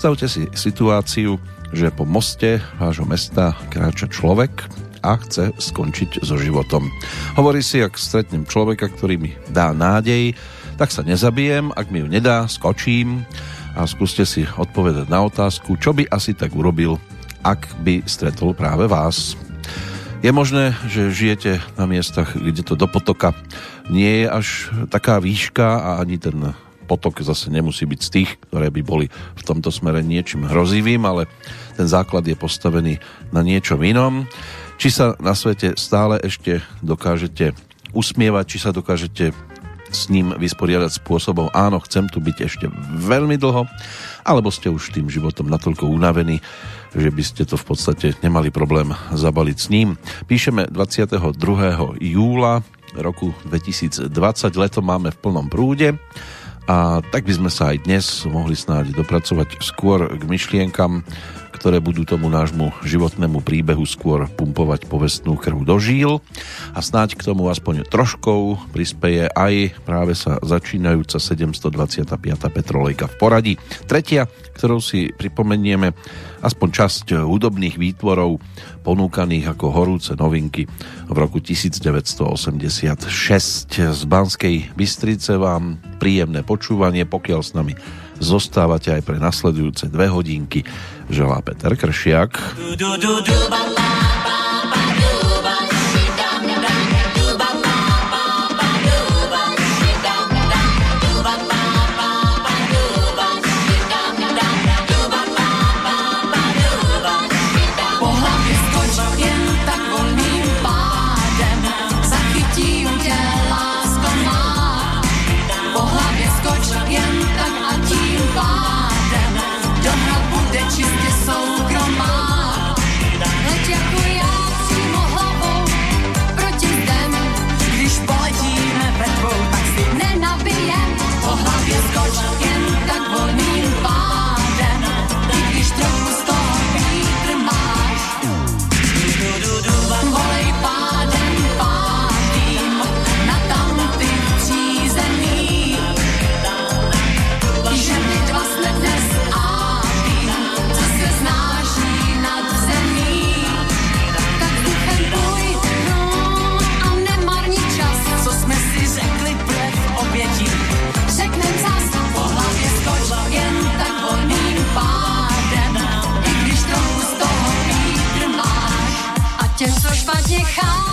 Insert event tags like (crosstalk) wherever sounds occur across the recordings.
Predstavte si situáciu, že po moste vášho mesta kráča človek a chce skončiť so životom. Hovorí si, ak stretnem človeka, ktorý mi dá nádej, tak sa nezabijem, ak mi ju nedá, skočím a skúste si odpovedať na otázku, čo by asi tak urobil, ak by stretol práve vás. Je možné, že žijete na miestach, kde to do potoka nie je až taká výška a ani ten potok zase nemusí byť z tých, ktoré by boli v tomto smere niečím hrozivým, ale ten základ je postavený na niečom inom. Či sa na svete stále ešte dokážete usmievať, či sa dokážete s ním vysporiadať spôsobom áno, chcem tu byť ešte veľmi dlho, alebo ste už tým životom natoľko unavení, že by ste to v podstate nemali problém zabaliť s ním. Píšeme 22. júla roku 2020, leto máme v plnom prúde a tak by sme sa aj dnes mohli snáď dopracovať skôr k myšlienkam, ktoré budú tomu nášmu životnému príbehu skôr pumpovať povestnú krv do žíl a snáď k tomu aspoň troškou prispeje aj práve sa začínajúca 725. Petrolejka v poradí. Tretia, ktorou si pripomenieme aspoň časť hudobných výtvorov ponúkaných ako horúce novinky v roku 1986. Z Banskej Bystrice vám príjemné počúvanie, pokiaľ s nami zostávate aj pre nasledujúce dve hodinky želá Peter Kršiak. Du, du, du, prípade chápem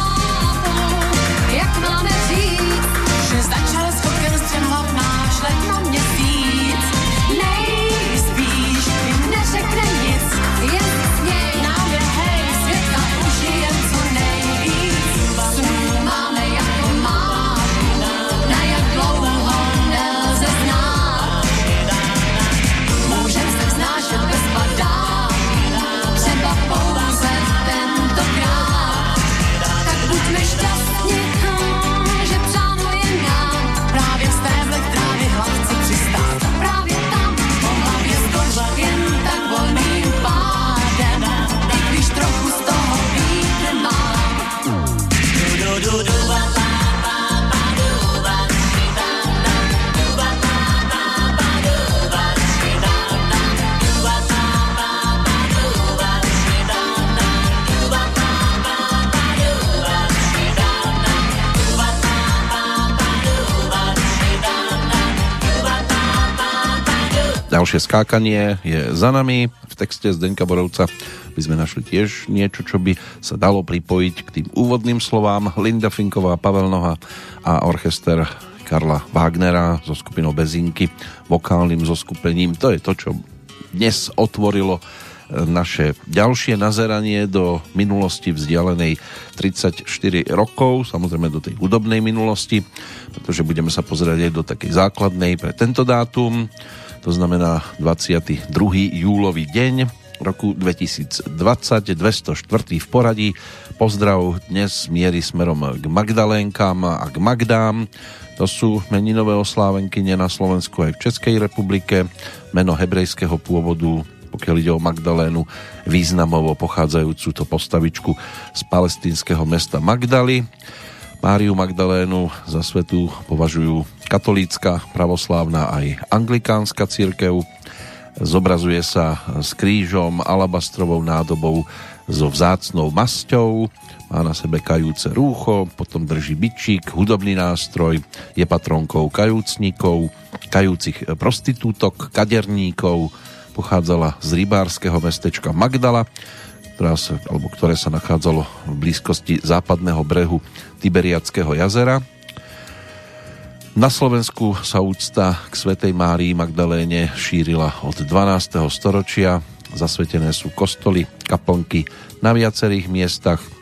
Ďalšie skákanie je za nami. V texte Zdenka Borovca by sme našli tiež niečo, čo by sa dalo pripojiť k tým úvodným slovám. Linda Finková, Pavel Noha a orchester Karla Wagnera so skupinou Bezinky, vokálnym zoskupením. To je to, čo dnes otvorilo e, naše ďalšie nazeranie do minulosti vzdialenej 34 rokov, samozrejme do tej hudobnej minulosti, pretože budeme sa pozerať aj do takej základnej pre tento dátum to znamená 22. júlový deň roku 2020, 204. v poradí. Pozdrav dnes mierí smerom k Magdalénkam a k Magdám. To sú meninové oslávenkyne na Slovensku aj v Českej republike. Meno hebrejského pôvodu pokiaľ ide o Magdalénu, významovo pochádzajúcu to postavičku z palestínskeho mesta Magdaly. Máriu Magdalénu za svetu považujú katolícka, pravoslávna aj anglikánska církev. Zobrazuje sa s krížom, alabastrovou nádobou so vzácnou masťou, má na sebe kajúce rúcho, potom drží bičík, hudobný nástroj, je patronkou kajúcnikov, kajúcich prostitútok, kaderníkov, pochádzala z rybárskeho mestečka Magdala, ktorá sa, alebo ktoré sa nachádzalo v blízkosti západného brehu Tiberiackého jazera. Na Slovensku sa úcta k Svetej Márii Magdaléne šírila od 12. storočia. Zasvetené sú kostoly, kaplnky na viacerých miestach –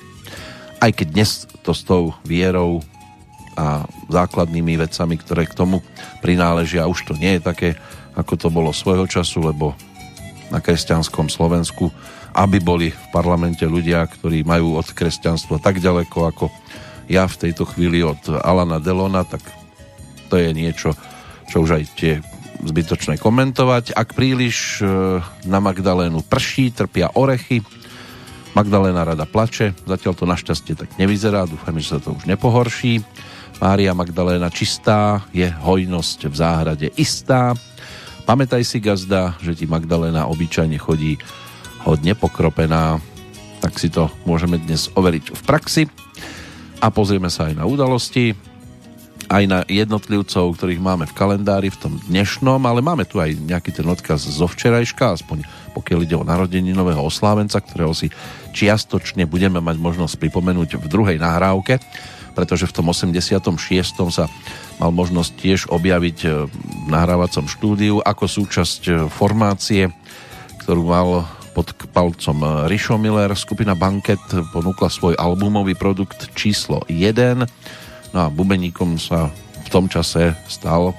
aj keď dnes to s tou vierou a základnými vecami, ktoré k tomu prináležia, už to nie je také, ako to bolo svojho času, lebo na kresťanskom Slovensku, aby boli v parlamente ľudia, ktorí majú od kresťanstva tak ďaleko ako ja v tejto chvíli od Alana Delona, tak to je niečo, čo už aj tie zbytočné komentovať. Ak príliš e, na Magdalénu prší, trpia orechy, Magdalena rada plače, zatiaľ to našťastie tak nevyzerá, dúfam, že sa to už nepohorší. Mária Magdaléna čistá, je hojnosť v záhrade istá. Pamätaj si, gazda, že ti Magdalena obyčajne chodí hodne pokropená, tak si to môžeme dnes overiť v praxi. A pozrieme sa aj na udalosti, aj na jednotlivcov, ktorých máme v kalendári v tom dnešnom, ale máme tu aj nejaký ten odkaz zo včerajška, aspoň pokiaľ ide o narodení nového oslávenca, ktorého si čiastočne budeme mať možnosť pripomenúť v druhej nahrávke, pretože v tom 86. sa mal možnosť tiež objaviť e, v nahrávacom štúdiu ako súčasť e, formácie, ktorú mal pod palcom e, Rišo Miller. Skupina Banket ponúkla svoj albumový produkt číslo 1. No a bubeníkom sa v tom čase stal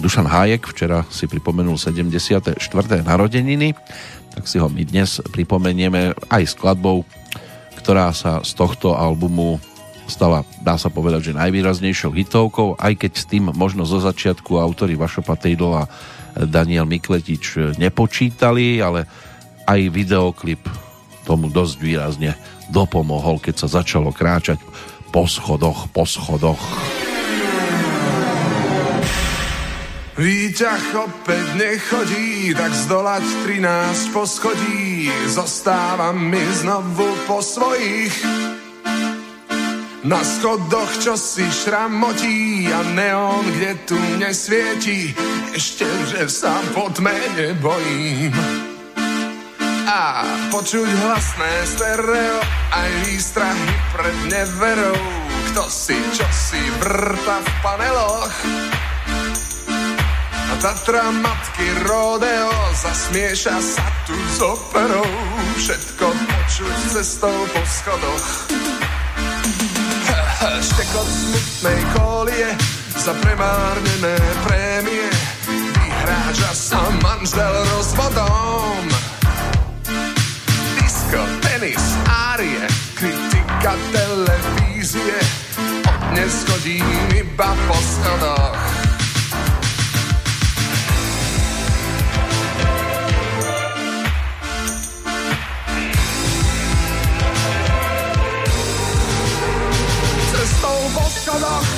Dušan Hájek, včera si pripomenul 74. narodeniny tak si ho my dnes pripomenieme aj skladbou, ktorá sa z tohto albumu stala, dá sa povedať, že najvýraznejšou hitovkou, aj keď s tým možno zo začiatku autory Vašo Patejdl a Daniel Mikletič nepočítali, ale aj videoklip tomu dosť výrazne dopomohol, keď sa začalo kráčať po schodoch, po schodoch. Výťah opäť nechodí, tak zdolať 13 poschodí. Zostáva mi znovu po svojich. Na schodoch čo si šramotí a neon, kde tu nesvieti. Ešte, že sa po tme nebojím. A počuť hlasné stereo, aj výstrahy pred neverou. Kto si, čo si vrta v paneloch? Tatra matky rodeo Zasmieša sa tu s operou. Všetko počuť cestou po schodoch. Štekot smutnej kolie Za premárnené prémie. Vyhráža sa manžel rozvodom tenis, árie, kritika televízie, od dnes chodím iba po stanoch. Cestou po stanoch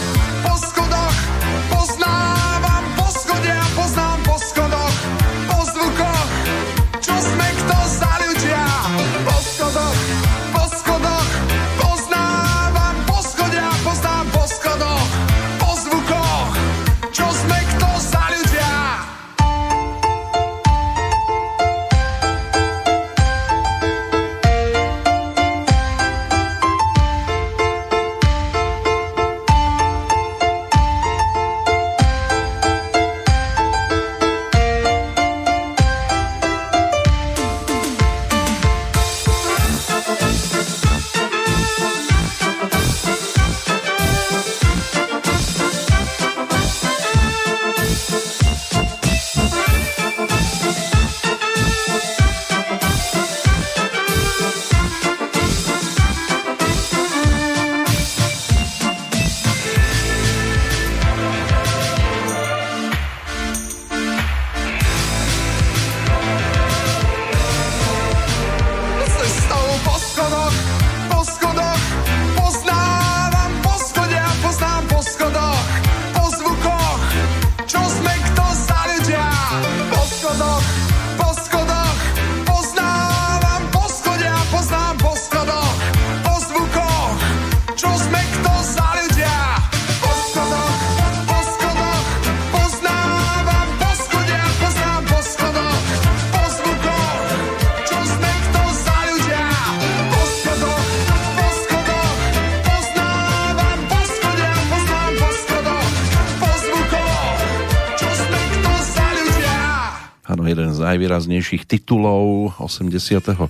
najvýraznejších titulov 86.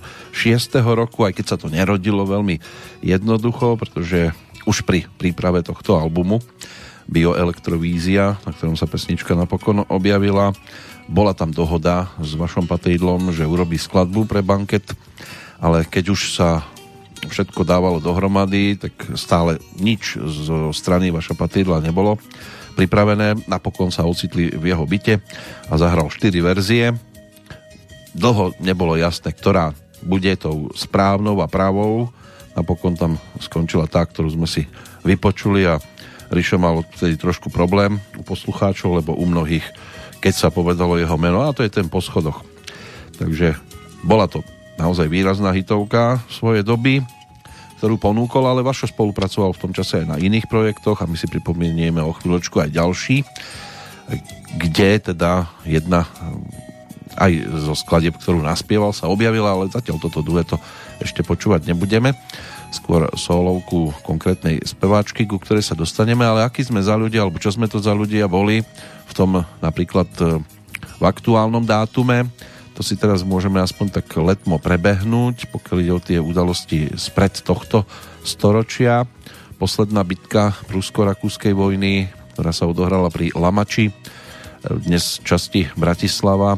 roku, aj keď sa to nerodilo veľmi jednoducho, pretože už pri príprave tohto albumu Bioelektrovízia, na ktorom sa pesnička napokon objavila, bola tam dohoda s vašom patejdlom, že urobí skladbu pre banket, ale keď už sa všetko dávalo dohromady, tak stále nič zo strany vaša patejdla nebolo pripravené. Napokon sa ocitli v jeho byte a zahral 4 verzie. Dlho nebolo jasné, ktorá bude tou správnou a pravou. Napokon tam skončila tá, ktorú sme si vypočuli a Rišo mal vtedy trošku problém u poslucháčov, lebo u mnohých, keď sa povedalo jeho meno, a to je ten po schodoch. Takže bola to naozaj výrazná hitovka svojej doby ktorú ponúkol, ale Vašo spolupracoval v tom čase aj na iných projektoch a my si pripomenieme o chvíľočku aj ďalší, kde teda jedna aj zo skladeb, ktorú naspieval, sa objavila, ale zatiaľ toto dueto ešte počúvať nebudeme. Skôr solovku konkrétnej speváčky, ku ktorej sa dostaneme, ale aký sme za ľudia, alebo čo sme to za ľudia boli v tom napríklad v aktuálnom dátume to si teraz môžeme aspoň tak letmo prebehnúť, pokiaľ ide o tie udalosti spred tohto storočia. Posledná bitka prusko-rakúskej vojny, ktorá sa odohrala pri Lamači, dnes časti Bratislava,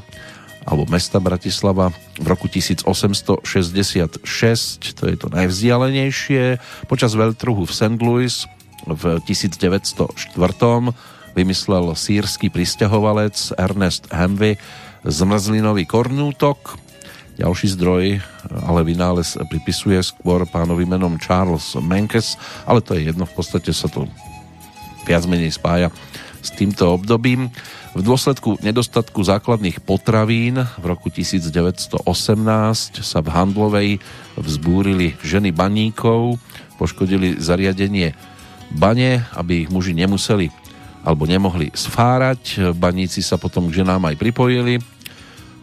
alebo mesta Bratislava v roku 1866, to je to najvzdialenejšie. Počas veľtruhu v St. Louis v 1904 vymyslel sírsky pristahovalec Ernest Hemvey zmrzlinový kornútok. Ďalší zdroj, ale vynález pripisuje skôr pánovi menom Charles Menkes, ale to je jedno, v podstate sa to viac menej spája s týmto obdobím. V dôsledku nedostatku základných potravín v roku 1918 sa v Handlovej vzbúrili ženy baníkov, poškodili zariadenie bane, aby ich muži nemuseli alebo nemohli sfárať. Baníci sa potom k ženám aj pripojili.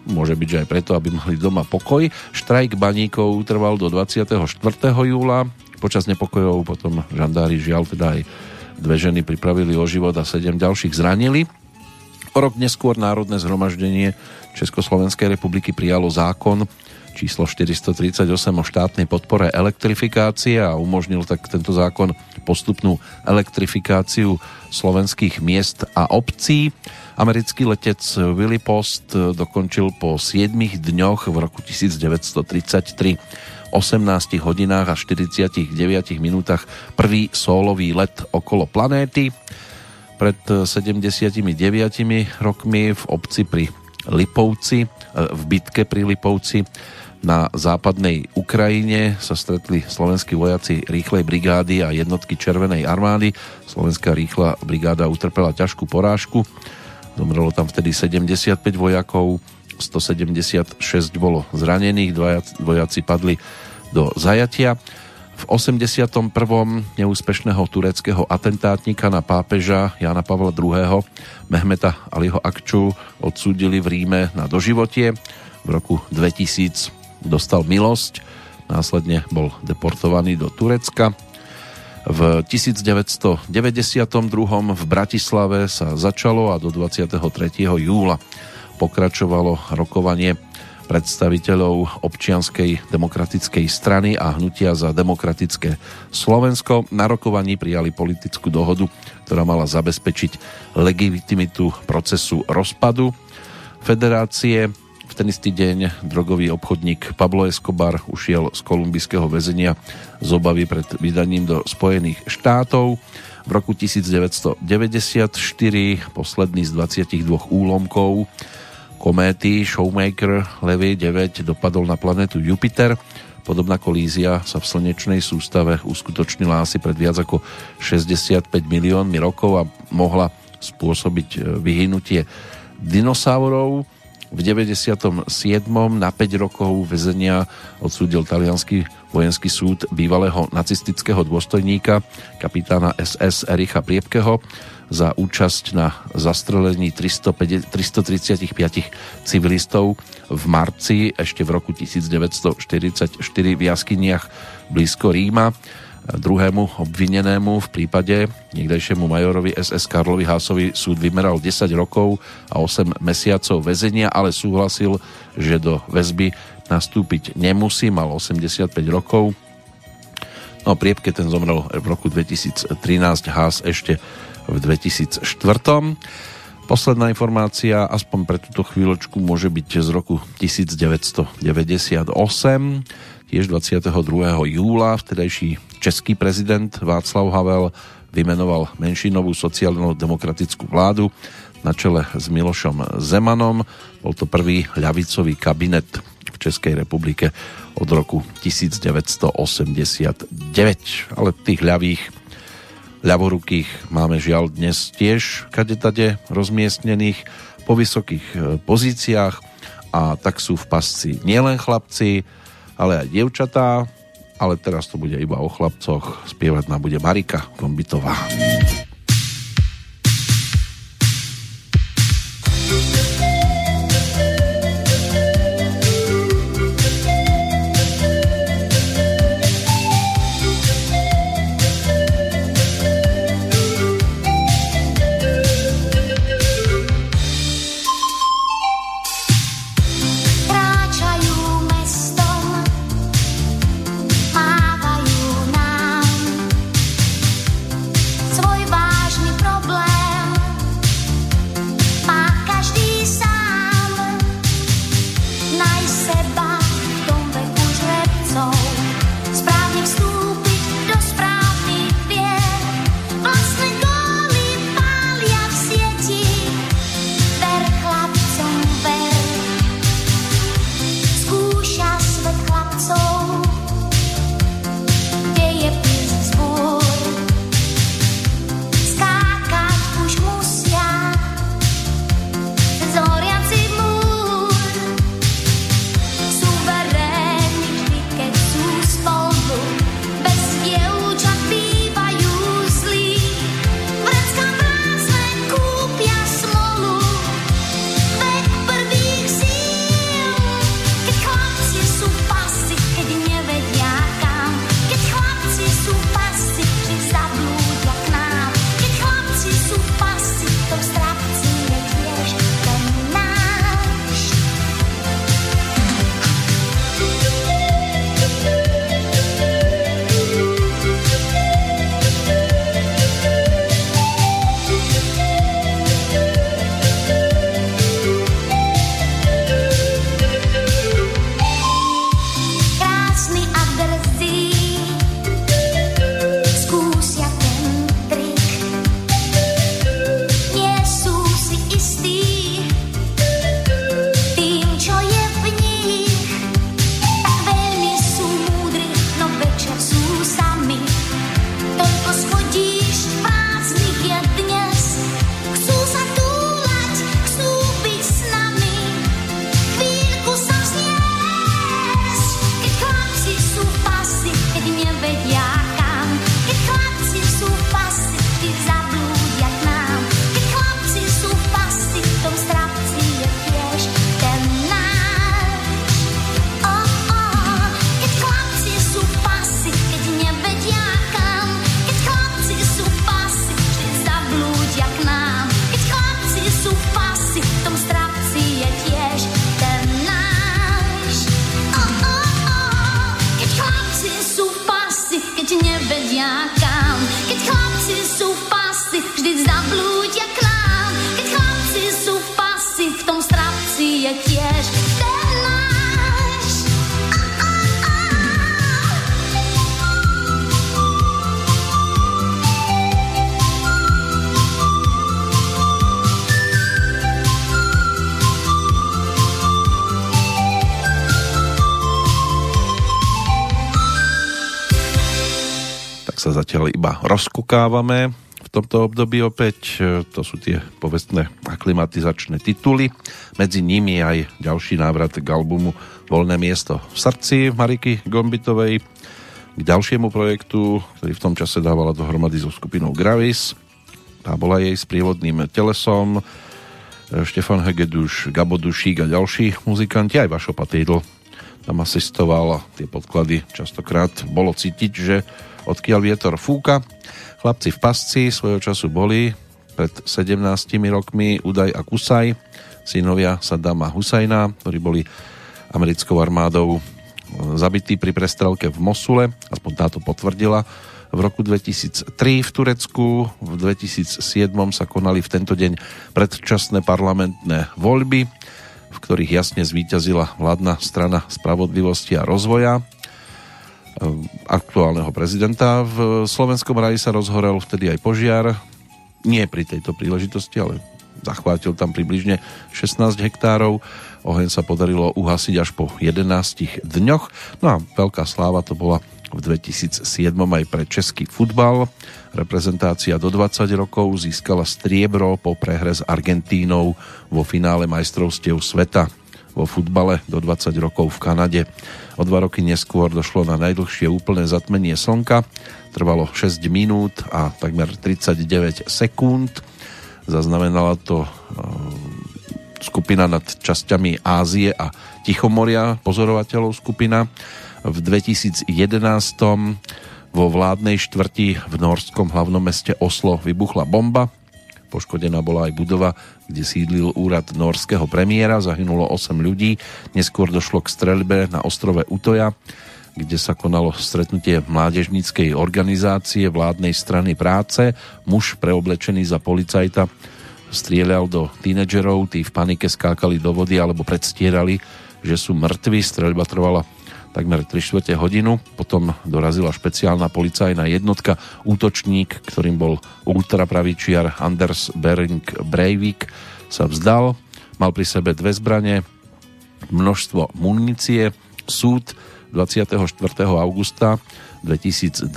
Môže byť, že aj preto, aby mali doma pokoj. Štrajk baníkov trval do 24. júla. Počas nepokojov potom žandári žiaľ teda aj dve ženy pripravili o život a sedem ďalších zranili. O rok neskôr Národné zhromaždenie Československej republiky prijalo zákon číslo 438 o štátnej podpore elektrifikácie a umožnil tak tento zákon postupnú elektrifikáciu slovenských miest a obcí. Americký letec Willy Post dokončil po 7 dňoch v roku 1933 18 hodinách a 49 minútach prvý sólový let okolo planéty. Pred 79 rokmi v obci pri Lipovci, v bitke pri Lipovci na západnej Ukrajine sa stretli slovenskí vojaci rýchlej brigády a jednotky Červenej armády. Slovenská rýchla brigáda utrpela ťažkú porážku. Zomrelo tam vtedy 75 vojakov, 176 bolo zranených, vojaci padli do zajatia. V 81. neúspešného tureckého atentátnika na pápeža Jana Pavla II. Mehmeta Aliho Akču odsúdili v Ríme na doživotie. V roku 2000 dostal milosť, následne bol deportovaný do Turecka. V 1992. v Bratislave sa začalo a do 23. júla pokračovalo rokovanie predstaviteľov občianskej demokratickej strany a hnutia za demokratické Slovensko. Na rokovaní prijali politickú dohodu, ktorá mala zabezpečiť legitimitu procesu rozpadu federácie ten istý deň drogový obchodník Pablo Escobar ušiel z kolumbijského väzenia z obavy pred vydaním do Spojených štátov. V roku 1994 posledný z 22 úlomkov kométy Showmaker Levy 9 dopadol na planetu Jupiter. Podobná kolízia sa v slnečnej sústave uskutočnila asi pred viac ako 65 miliónmi rokov a mohla spôsobiť e, vyhynutie dinosaurov v 97. na 5 rokov väzenia odsúdil talianský vojenský súd bývalého nacistického dôstojníka kapitána SS Ericha Priebkeho za účasť na zastrelení 335 civilistov v marci ešte v roku 1944 v jaskyniach blízko Ríma. Druhému obvinenému v prípade niekdejšiemu majorovi SS Karlovi Hásovi súd vymeral 10 rokov a 8 mesiacov väzenia, ale súhlasil, že do väzby nastúpiť nemusí, mal 85 rokov. No priepke ten zomrel v roku 2013, Hás ešte v 2004. Posledná informácia, aspoň pre túto chvíľočku, môže byť z roku 1998 tiež 22. júla vtedajší český prezident Václav Havel vymenoval menšinovú sociálno-demokratickú vládu na čele s Milošom Zemanom. Bol to prvý ľavicový kabinet v Českej republike od roku 1989. Ale tých ľavých ľavorukých máme žiaľ dnes tiež kadetade rozmiestnených po vysokých e, pozíciách a tak sú v pasci nielen chlapci, ale aj dievčatá, ale teraz to bude iba o chlapcoch. Spievať nám bude Marika Kombitová. Rozkukávame v tomto období opäť. E, to sú tie povestné aklimatizačné tituly. Medzi nimi aj ďalší návrat k albumu Voľné miesto v srdci Mariky Gombitovej k ďalšiemu projektu, ktorý v tom čase dávala dohromady so skupinou Gravis. Tá bola jej s prívodným telesom. E, Štefan Hegeduš, Gabo Dušík a ďalší muzikanti, aj Vašo Patejdl tam asistoval a tie podklady častokrát bolo cítiť, že odkiaľ vietor fúka. Chlapci v pasci svojho času boli pred 17 rokmi Udaj a Kusaj, synovia Saddama Husajna, ktorí boli americkou armádou zabití pri prestrelke v Mosule, aspoň táto potvrdila v roku 2003 v Turecku. V 2007 sa konali v tento deň predčasné parlamentné voľby, v ktorých jasne zvíťazila vládna strana spravodlivosti a rozvoja aktuálneho prezidenta. V slovenskom raji sa rozhorel vtedy aj požiar, nie pri tejto príležitosti, ale zachvátil tam približne 16 hektárov. Oheň sa podarilo uhasiť až po 11 dňoch. No a veľká sláva to bola v 2007 aj pre český futbal. Reprezentácia do 20 rokov získala striebro po prehre s Argentínou vo finále majstrovstiev sveta vo futbale do 20 rokov v Kanade. O dva roky neskôr došlo na najdlhšie úplné zatmenie slnka trvalo 6 minút a takmer 39 sekúnd. Zaznamenala to e, skupina nad časťami Ázie a Tichomoria, pozorovateľov skupina. V 2011 vo vládnej štvrti v norskom hlavnom meste Oslo vybuchla bomba. Poškodená bola aj budova, kde sídlil úrad norského premiéra. Zahynulo 8 ľudí. Neskôr došlo k streľbe na ostrove Utoja kde sa konalo stretnutie mládežníckej organizácie vládnej strany práce. Muž preoblečený za policajta strieľal do tínedžerov, tí v panike skákali do vody alebo predstierali, že sú mŕtvi. Streľba trvala takmer 3 čtvrte hodinu. Potom dorazila špeciálna policajná jednotka. Útočník, ktorým bol ultrapravičiar Anders Bering Breivik, sa vzdal. Mal pri sebe dve zbranie, množstvo munície. Súd 24. augusta 2012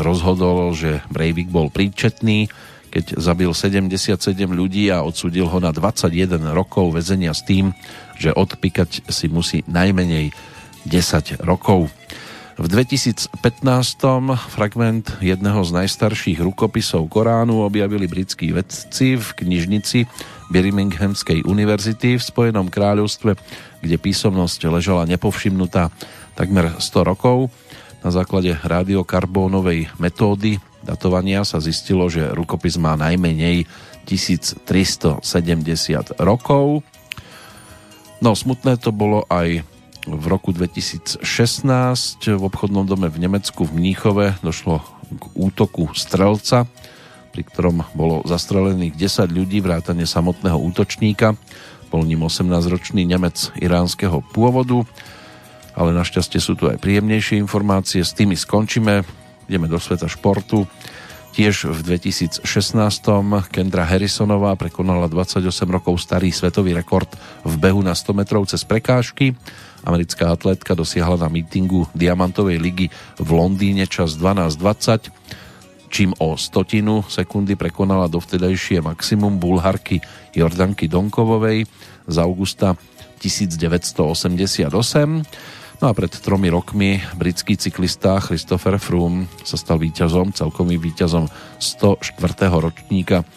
rozhodol, že Breivik bol príčetný, keď zabil 77 ľudí a odsudil ho na 21 rokov väzenia s tým, že odpíkať si musí najmenej 10 rokov. V 2015 fragment jedného z najstarších rukopisov Koránu objavili britskí vedci v knižnici Birminghamskej univerzity v Spojenom kráľovstve, kde písomnosť ležala nepovšimnutá takmer 100 rokov. Na základe radiokarbónovej metódy datovania sa zistilo, že rukopis má najmenej 1370 rokov. No smutné to bolo aj v roku 2016 v obchodnom dome v Nemecku v Mníchove došlo k útoku strelca, pri ktorom bolo zastrelených 10 ľudí vrátane samotného útočníka. Bol ním 18-ročný Nemec iránskeho pôvodu ale našťastie sú tu aj príjemnejšie informácie. S tými skončíme, ideme do sveta športu. Tiež v 2016 Kendra Harrisonová prekonala 28 rokov starý svetový rekord v behu na 100 metrov cez prekážky. Americká atlétka dosiahla na mítingu Diamantovej ligy v Londýne čas 12.20, čím o stotinu sekundy prekonala dovtedajšie maximum bulharky Jordanky Donkovovej z augusta 1988. No a pred tromi rokmi britský cyklista Christopher Froome sa stal víťazom, celkovým víťazom 104. ročníka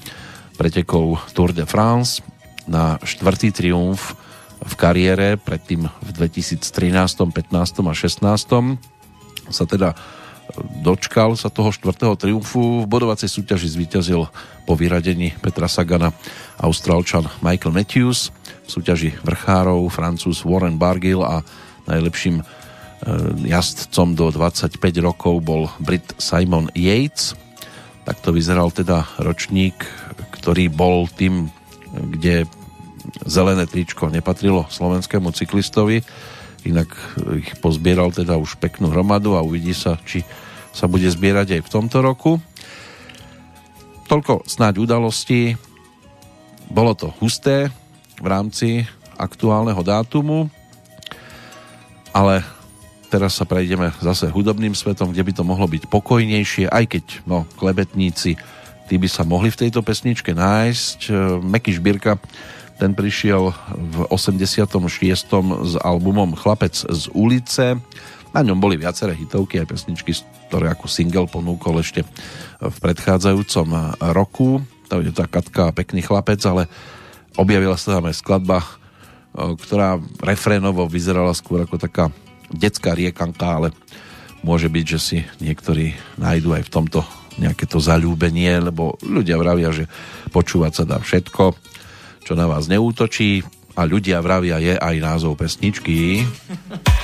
pretekov Tour de France na štvrtý triumf v kariére, predtým v 2013, 15 a 16 sa teda dočkal sa toho štvrtého triumfu. V bodovacej súťaži zvíťazil po vyradení Petra Sagana Austrálčan Michael Matthews, v súťaži vrchárov Francúz Warren Bargill a Najlepším e, jazdcom do 25 rokov bol Brit Simon Yates. Tak to vyzeral teda ročník, ktorý bol tým, kde zelené tričko nepatrilo slovenskému cyklistovi, inak ich pozbieral teda už peknú hromadu a uvidí sa, či sa bude zbierať aj v tomto roku. Toľko snáď udalosti. Bolo to husté v rámci aktuálneho dátumu ale teraz sa prejdeme zase hudobným svetom, kde by to mohlo byť pokojnejšie, aj keď no, klebetníci, tí by sa mohli v tejto pesničke nájsť. E, Meky Šbírka, ten prišiel v 86. s albumom Chlapec z ulice. Na ňom boli viaceré hitovky aj pesničky, ktoré ako single ponúkol ešte v predchádzajúcom roku. To je tá Katka pekný chlapec, ale objavila sa tam aj skladba ktorá refrénovo vyzerala skôr ako taká detská riekanka, ale môže byť, že si niektorí nájdú aj v tomto nejaké to zalúbenie, lebo ľudia vravia, že počúvať sa dá všetko, čo na vás neútočí a ľudia vravia je aj názov pesničky. (laughs)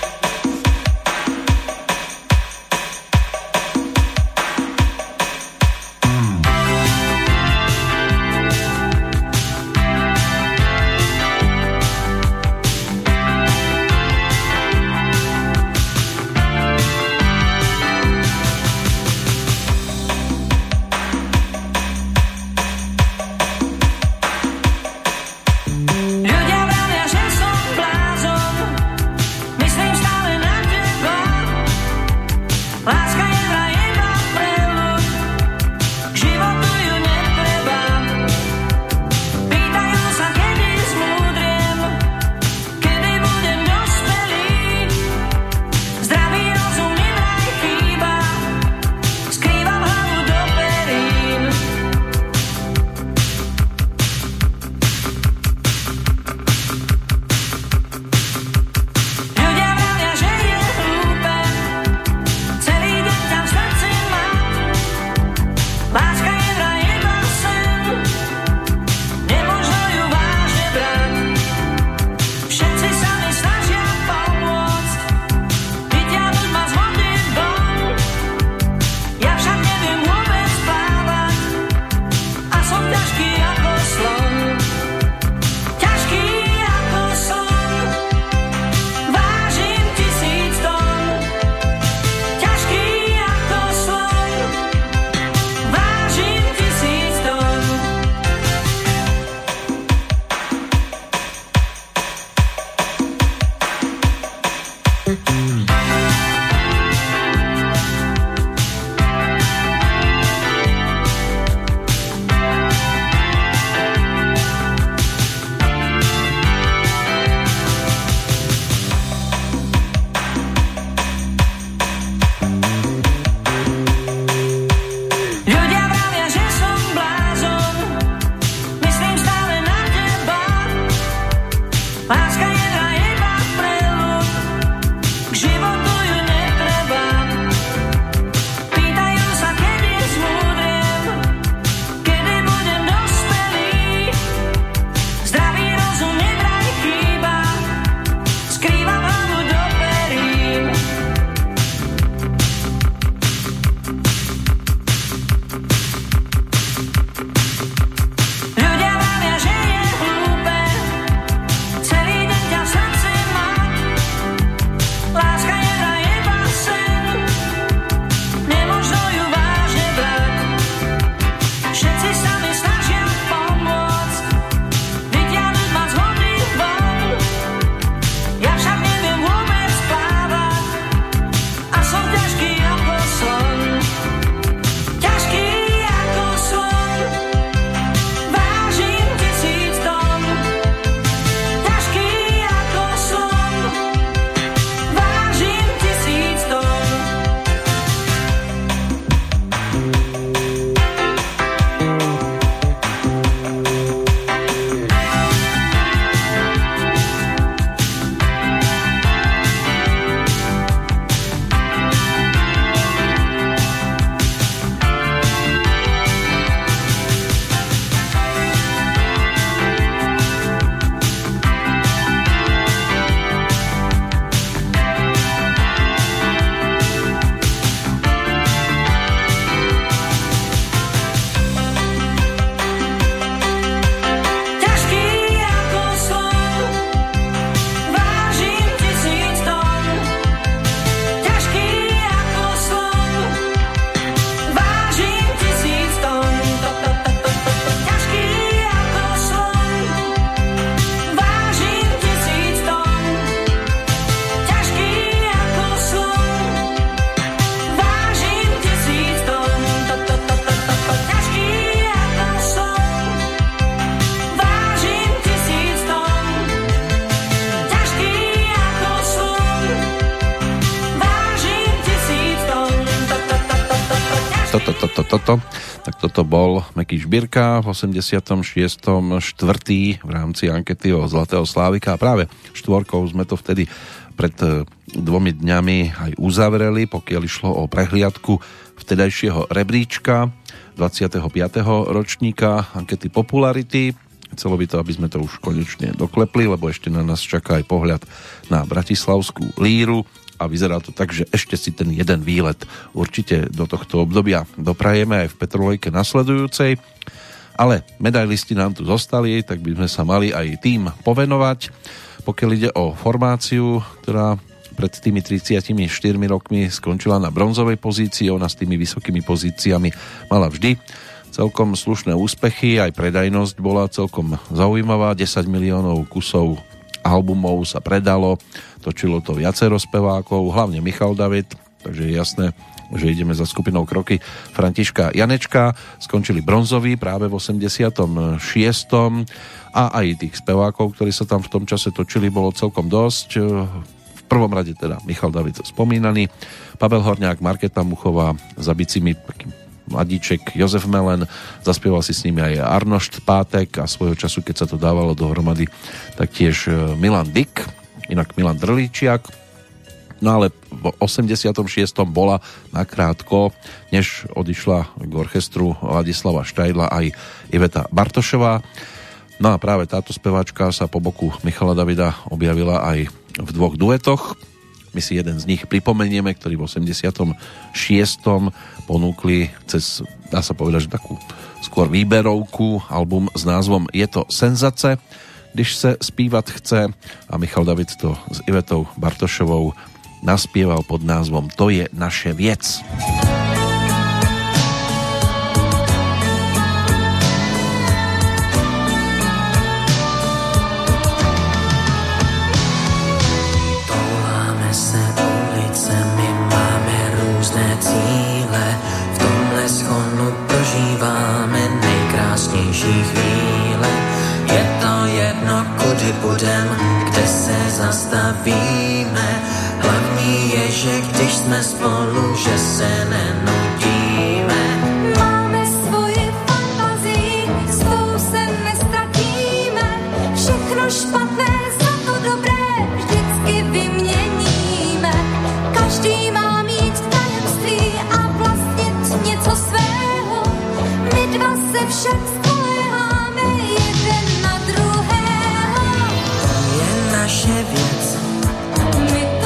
Šbírka v 86. 4. v rámci ankety o Zlatého Slávika a práve štvorkou sme to vtedy pred e, dvomi dňami aj uzavreli, pokiaľ išlo o prehliadku vtedajšieho rebríčka 25. ročníka ankety popularity. Chcelo by to, aby sme to už konečne doklepli, lebo ešte na nás čaká aj pohľad na Bratislavskú líru a vyzerá to tak, že ešte si ten jeden výlet určite do tohto obdobia doprajeme aj v Petrolejke nasledujúcej. Ale medailisti nám tu zostali, tak by sme sa mali aj tým povenovať. Pokiaľ ide o formáciu, ktorá pred tými 34 rokmi skončila na bronzovej pozícii, ona s tými vysokými pozíciami mala vždy celkom slušné úspechy, aj predajnosť bola celkom zaujímavá, 10 miliónov kusov albumov sa predalo, točilo to viacero spevákov, hlavne Michal David, takže je jasné, že ideme za skupinou kroky Františka Janečka. Skončili bronzoví práve v 86. A aj tých spevákov, ktorí sa tam v tom čase točili, bolo celkom dosť. V prvom rade teda Michal David spomínaný, Pavel Horňák, Marketa Muchová, za bicimi mladíček Jozef Melen, zaspieval si s nimi aj Arnošt Pátek a svojho času, keď sa to dávalo dohromady, tak tiež e, Milan Dick, inak Milan Drličiak, no ale v 86. bola nakrátko, než odišla k orchestru Ladislava Štajdla aj Iveta Bartošová. No a práve táto speváčka sa po boku Michala Davida objavila aj v dvoch duetoch. My si jeden z nich pripomenieme, ktorý v 86. ponúkli cez, dá sa povedať, že takú skôr výberovku, album s názvom Je to senzace, když se spívat chce a Michal David to s Ivetou Bartošovou naspieval pod názvom To je naše viec. Budem, kde se zastavíme. Hlavní je, že když jsme spolu, že se nenudíme. Máme svoji fantazii, s tou. Všechno špatné za to dobré vždycky vyměníme. Každý má mít tajemství a vlastnit něco svého. Naše věc. My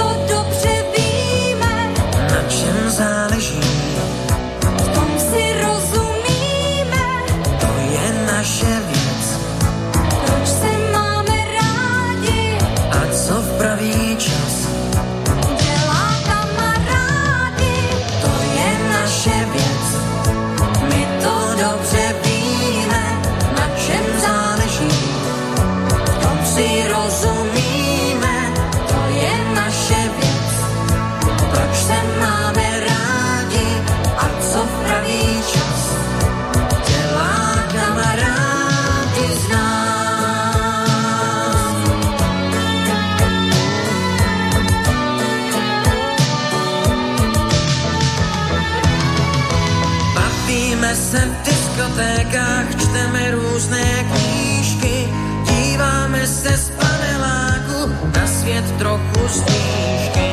různé knížky, díváme se z paneláku na svět trochu z.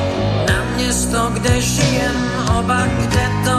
Na město, kde žijem, oba, kde to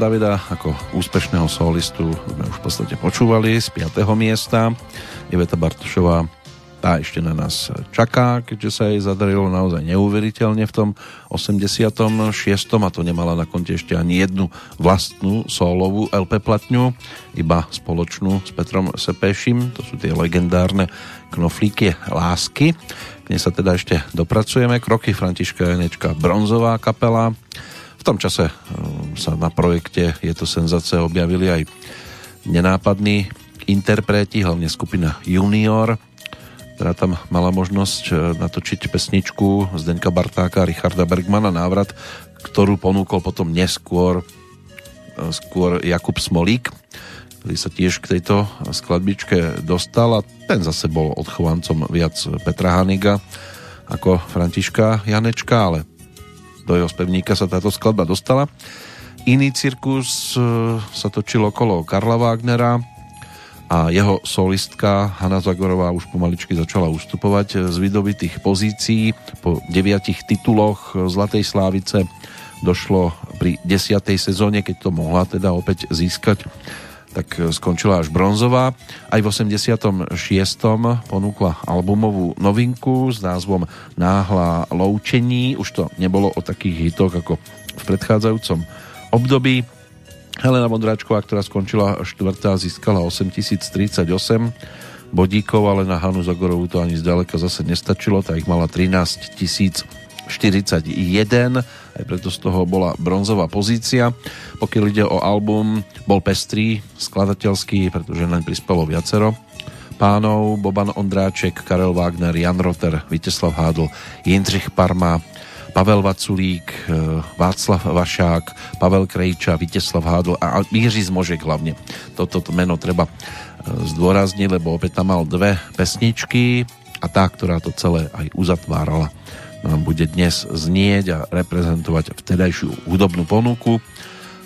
Davida ako úspešného solistu sme už v podstate počúvali z 5. miesta. Iveta Bartošová tá ešte na nás čaká, keďže sa jej zadarilo naozaj neuveriteľne v tom 86. a to nemala na konte ešte ani jednu vlastnú solovú LP platňu, iba spoločnú s Petrom Sepešim, to sú tie legendárne knoflíky lásky. K nej sa teda ešte dopracujeme. Kroky Františka Janečka, bronzová kapela. V tom čase sa na projekte Je to senzácia objavili aj nenápadní interpreti, hlavne skupina Junior, ktorá tam mala možnosť e, natočiť pesničku Zdenka Bartáka a Richarda Bergmana Návrat, ktorú ponúkol potom neskôr e, skôr Jakub Smolík, ktorý sa tiež k tejto skladbičke dostal a ten zase bol odchovancom viac Petra Haniga ako Františka Janečka, ale do jeho spevníka sa táto skladba dostala. Iný cirkus e, sa točil okolo Karla Wagnera a jeho solistka Hanna Zagorová už pomaličky začala ustupovať z vydobitých pozícií. Po deviatich tituloch Zlatej Slávice došlo pri desiatej sezóne, keď to mohla teda opäť získať, tak skončila až bronzová. Aj v 86. ponúkla albumovú novinku s názvom Náhla loučení. Už to nebolo o takých hitoch ako v predchádzajúcom období. Helena Mondráčková, ktorá skončila štvrtá, získala 8038 bodíkov, ale na Hanu Zagorovú to ani zďaleka zase nestačilo, tá ich mala 13 041, aj preto z toho bola bronzová pozícia. Pokiaľ ide o album, bol pestrý, skladateľský, pretože naň prispelo viacero pánov, Boban Ondráček, Karel Wagner, Jan Roter, Viteslav Hádl, Jindřich Parma, Pavel Vaculík, e, Václav Vašák, Pavel Krejča, Viteslav Hádl a Jiří Zmožek hlavne. Toto meno treba e, zdôrazniť, lebo opäť tam mal dve pesničky a tá, ktorá to celé aj uzatvárala bude dnes znieť a reprezentovať vtedajšiu hudobnú ponuku.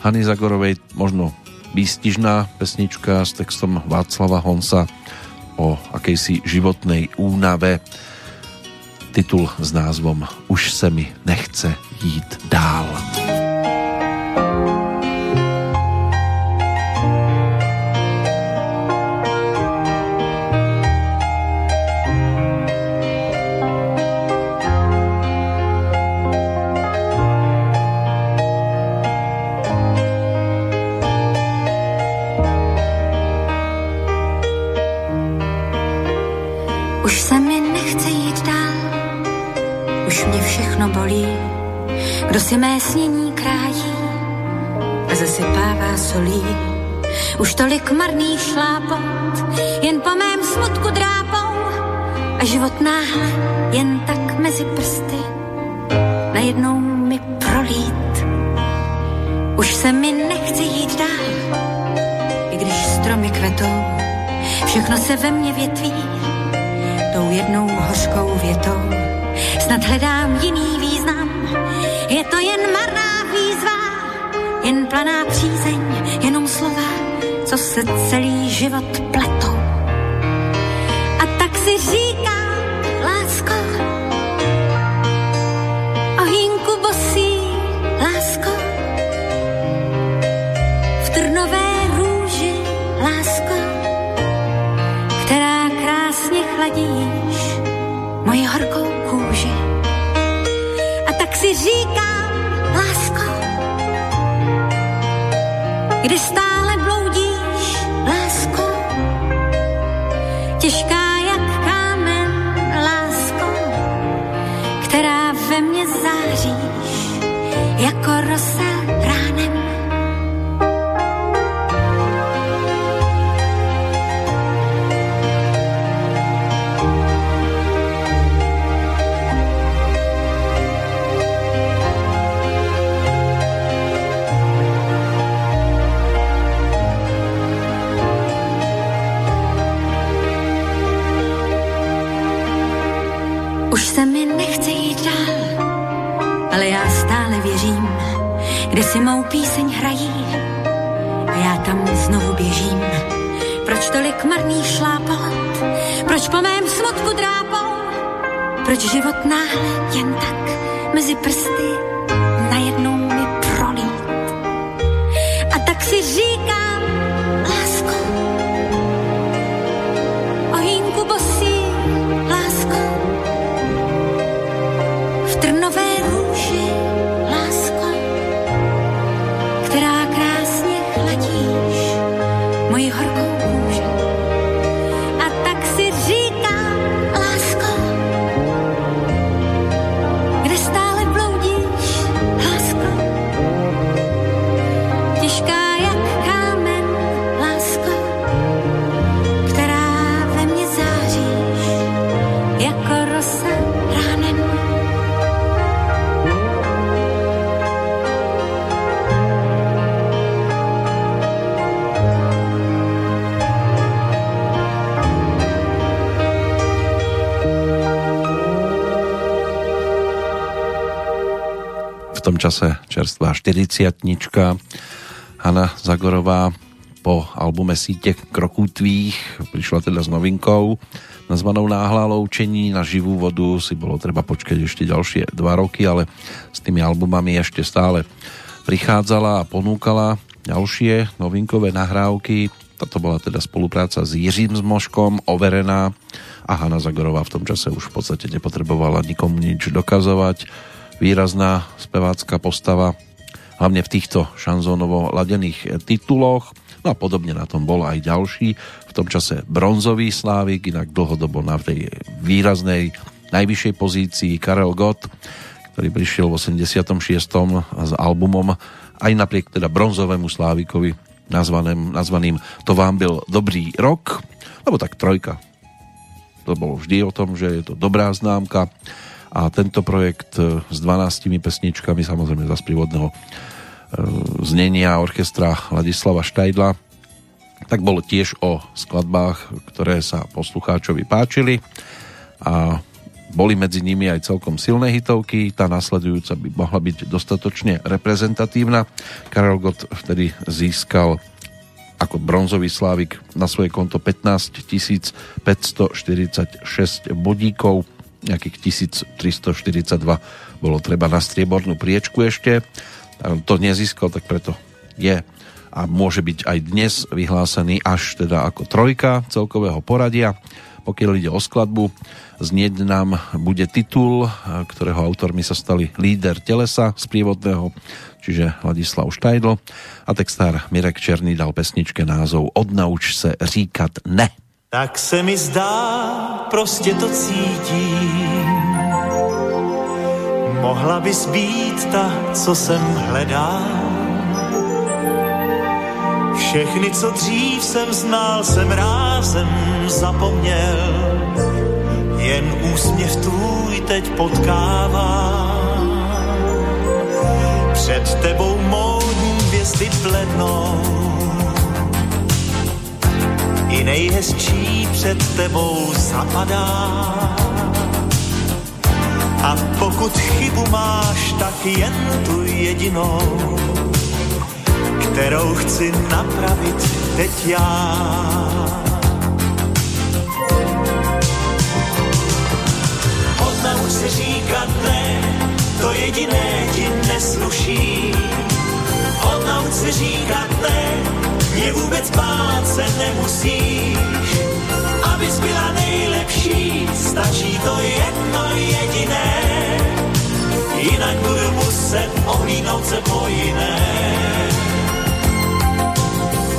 Hany Zagorovej možno výstižná pesnička s textom Václava Honsa o akejsi životnej únave. Titul s názvom Už se mi nechce jít dál. Už tolik marný šlápot, jen po mém smutku drápou a život náhle jen tak mezi prsty najednou mi prolít. Už se mi nechce jít dál, i když stromy kvetou, všechno se ve mně větví, tou jednou hořkou větou. Snad hledám jiný význam, je to jen marná výzva, jen planá přízeň, se celý život pletou. A tak si říkám, lásko, ohýnku bosí, lásko, v trnové růži, lásko, která krásně chladíš moji horkou kůži. A tak si říkám, lásko, kde stále píseň hrají. Já tam znovu běžím. Proč tolik marný šlápot? Proč po mém smutku drápou? Proč život náhle jen tak mezi prsty čase čerstvá 40 Hanna Zagorová po albume Sítě kroků tvých prišla teda s novinkou nazvanou Náhla loučení na živú vodu si bolo treba počkať ešte ďalšie dva roky, ale s tými albumami ešte stále prichádzala a ponúkala ďalšie novinkové nahrávky. Toto bola teda spolupráca s Jiřím Zmoškom, overená a Hanna Zagorová v tom čase už v podstate nepotrebovala nikomu nič dokazovať. Výrazná spevácka postava, hlavne v týchto šanzónovo ladených tituloch. No a podobne na tom bol aj ďalší, v tom čase bronzový slávik, inak dlhodobo na tej výraznej najvyššej pozícii Karel Gott, ktorý prišiel v 86. s albumom aj napriek teda bronzovému slávikovi nazvaným, nazvaným To vám byl dobrý rok, lebo tak trojka. To bolo vždy o tom, že je to dobrá známka a tento projekt e, s 12 pesničkami, samozrejme za sprievodného e, znenia orchestra Ladislava Štajdla, tak bolo tiež o skladbách, ktoré sa poslucháčovi páčili a boli medzi nimi aj celkom silné hitovky. Tá nasledujúca by mohla byť dostatočne reprezentatívna. Karel Gott vtedy získal ako bronzový slávik na svoje konto 15 546 bodíkov, nejakých 1342 bolo treba na striebornú priečku ešte. To nezískal, tak preto je a môže byť aj dnes vyhlásený až teda ako trojka celkového poradia. Pokiaľ ide o skladbu, znieť nám bude titul, ktorého autormi sa stali líder telesa z prievodného, čiže Ladislav Štajdl a textár Mirek Černý dal pesničke názov Odnauč se říkat ne. Tak se mi zdá, prostě to cítím. Mohla bys být ta, co jsem hledal. Všechny, co dřív jsem znal, jsem rázem zapomněl. Jen úsměv tvůj teď potkává. Před tebou módní hvězdy plednou i nejhezčí před tebou zapadá. A pokud chybu máš, tak jen tu jedinou, kterou chci napravit teď já. Odnauč se říkat ne, to jediné ti nesluší. Odnauč se říkat ne, mě vůbec bát se nemusíš, abys byla nejlepší, stačí to jedno jediné, jinak budu muset ohlídnout se po jiné.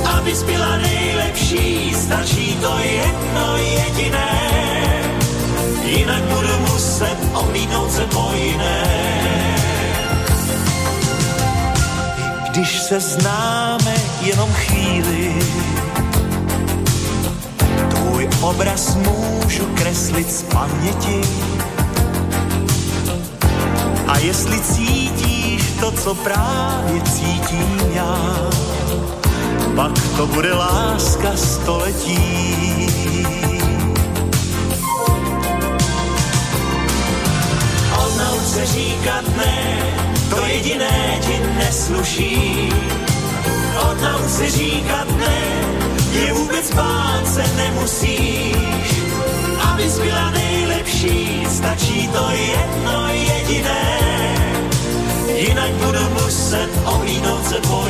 Abys byla nejlepší, stačí to jedno jediné, jinak budu muset ohlídnout se po jiné. když se známe jenom chvíli. Tvůj obraz můžu kreslit z paměti. A jestli cítíš to, co právě cítím já, pak to bude láska století. Odnauč se říkat ne, nesluší. Odnauč se říkat ne, je vůbec bát se nemusíš. Abys byla nejlepší, stačí to jedno jediné. Jinak budu muset ohlídnout se po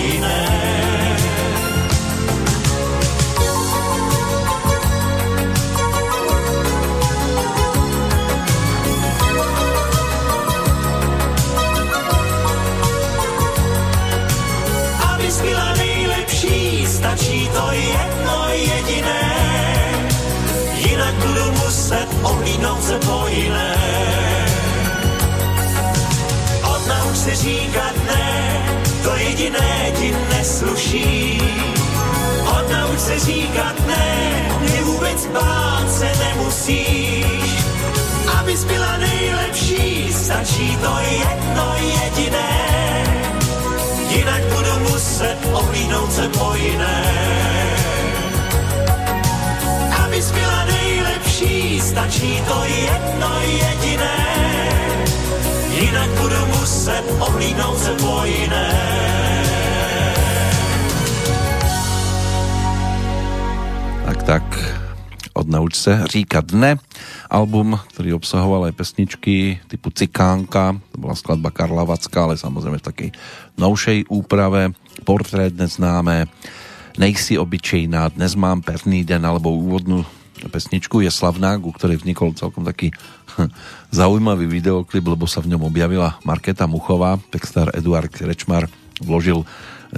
nesluší. Odnauč se říkat ne, je vůbec bát se nemusíš. Abys byla nejlepší, stačí to jedno jediné. Jinak budu muset ohlídnout se po jiné. Abys byla nejlepší, stačí to jedno jediné. Jinak budu muset ohlídnout se po jiné. Odnauč se říkat ne. Album, ktorý obsahoval aj pesničky typu Cikánka, to bola skladba Karla Vacka, ale samozrejme v takej novšej úprave. Portrét dnes známe, Nejsi obyčejná, Dnes mám perný den, alebo úvodnú pesničku je slavná, ku ktorej vznikol celkom taký (laughs) zaujímavý videoklip, lebo sa v ňom objavila Marketa Muchová, textár Eduard Krečmar vložil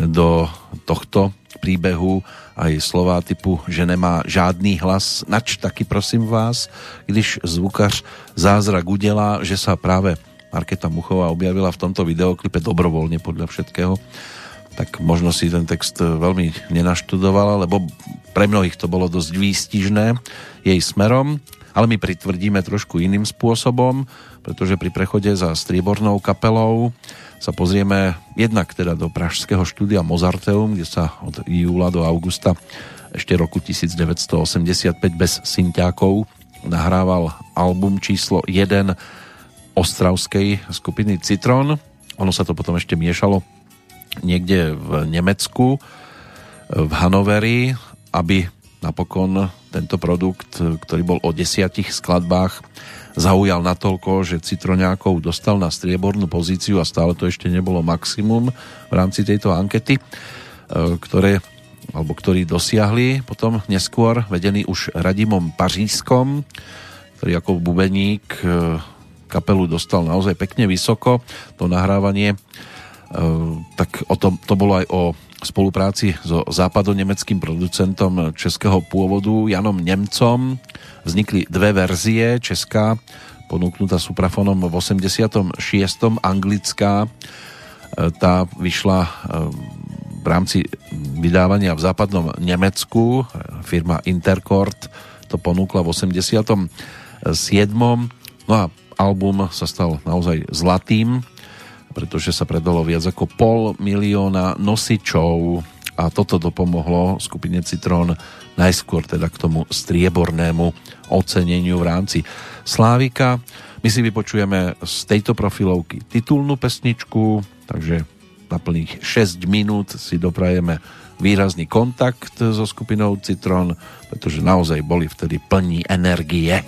do tohto príbehu aj slova typu, že nemá žádný hlas. Nač taky prosím vás, když zvukař zázrak udělá, že sa práve Marketa Muchová objavila v tomto videoklipe dobrovoľne podľa všetkého, tak možno si ten text veľmi nenaštudovala, lebo pre mnohých to bolo dosť výstižné jej smerom, ale my pritvrdíme trošku iným spôsobom, pretože pri prechode za striebornou kapelou sa pozrieme jednak teda do pražského štúdia Mozarteum, kde sa od júla do augusta ešte roku 1985 bez synťákov nahrával album číslo 1 ostravskej skupiny Citron. Ono sa to potom ešte miešalo niekde v Nemecku, v Hanoveri, aby napokon tento produkt, ktorý bol o desiatich skladbách, zaujal natoľko, že Citroňákov dostal na striebornú pozíciu a stále to ešte nebolo maximum v rámci tejto ankety, e, ktoré alebo ktorí dosiahli potom neskôr, vedený už Radimom Pařískom, ktorý ako bubeník e, kapelu dostal naozaj pekne vysoko. To nahrávanie, e, tak o tom, to bolo aj o spolupráci so západonemeckým producentom českého pôvodu Janom Nemcom. Vznikli dve verzie, česká ponúknutá suprafonom v 86. anglická tá vyšla v rámci vydávania v západnom Nemecku. Firma Intercord to ponúkla v 87. No a album sa stal naozaj zlatým, pretože sa predalo viac ako pol milióna nosičov a toto dopomohlo skupine Citron najskôr teda k tomu striebornému oceneniu v rámci Slávika. My si vypočujeme z tejto profilovky titulnú pesničku, takže na plných 6 minút si doprajeme výrazný kontakt so skupinou Citron, pretože naozaj boli vtedy plní energie.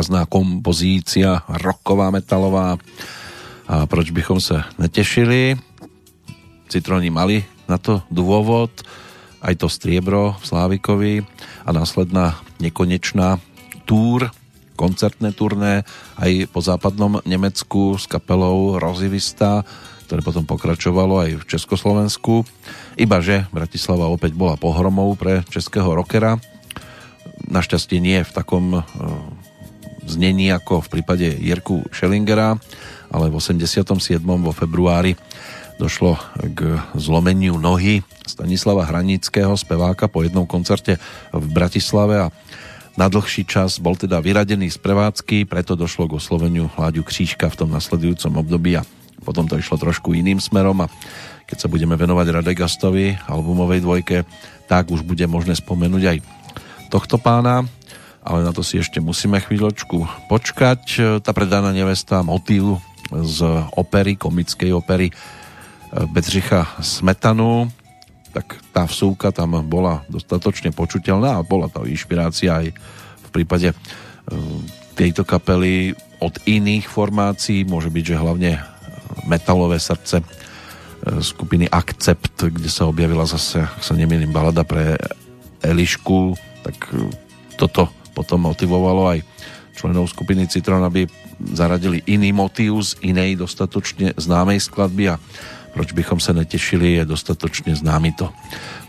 Výrazná kompozícia, rocková, metalová. A proč bychom sa netešili? Citroni mali na to dôvod, aj to striebro v Slávikovi a následná nekonečná túr, koncertné turné aj po západnom Nemecku s kapelou Rozivista, ktoré potom pokračovalo aj v Československu. Ibaže Bratislava opäť bola pohromou pre českého rockera. Našťastie nie v takom znení ako v prípade Jirku Schellingera, ale v 87. vo februári došlo k zlomeniu nohy Stanislava Hranického, speváka po jednom koncerte v Bratislave a na dlhší čas bol teda vyradený z prevádzky, preto došlo k osloveniu Hláďu Křížka v tom nasledujúcom období a potom to išlo trošku iným smerom a keď sa budeme venovať Radegastovi albumovej dvojke, tak už bude možné spomenúť aj tohto pána, ale na to si ešte musíme chvíľočku počkať. Tá predaná nevesta motív z opery, komickej opery Bedřicha Smetanu, tak tá vsúka tam bola dostatočne počuteľná a bola to inšpirácia aj v prípade tejto kapely od iných formácií, môže byť, že hlavne metalové srdce skupiny Accept, kde sa objavila zase, ak sa nemýlim, balada pre Elišku, tak toto potom motivovalo aj členov skupiny Citron, aby zaradili iný motív z inej dostatočne známej skladby a proč bychom sa netešili, je dostatočne známy to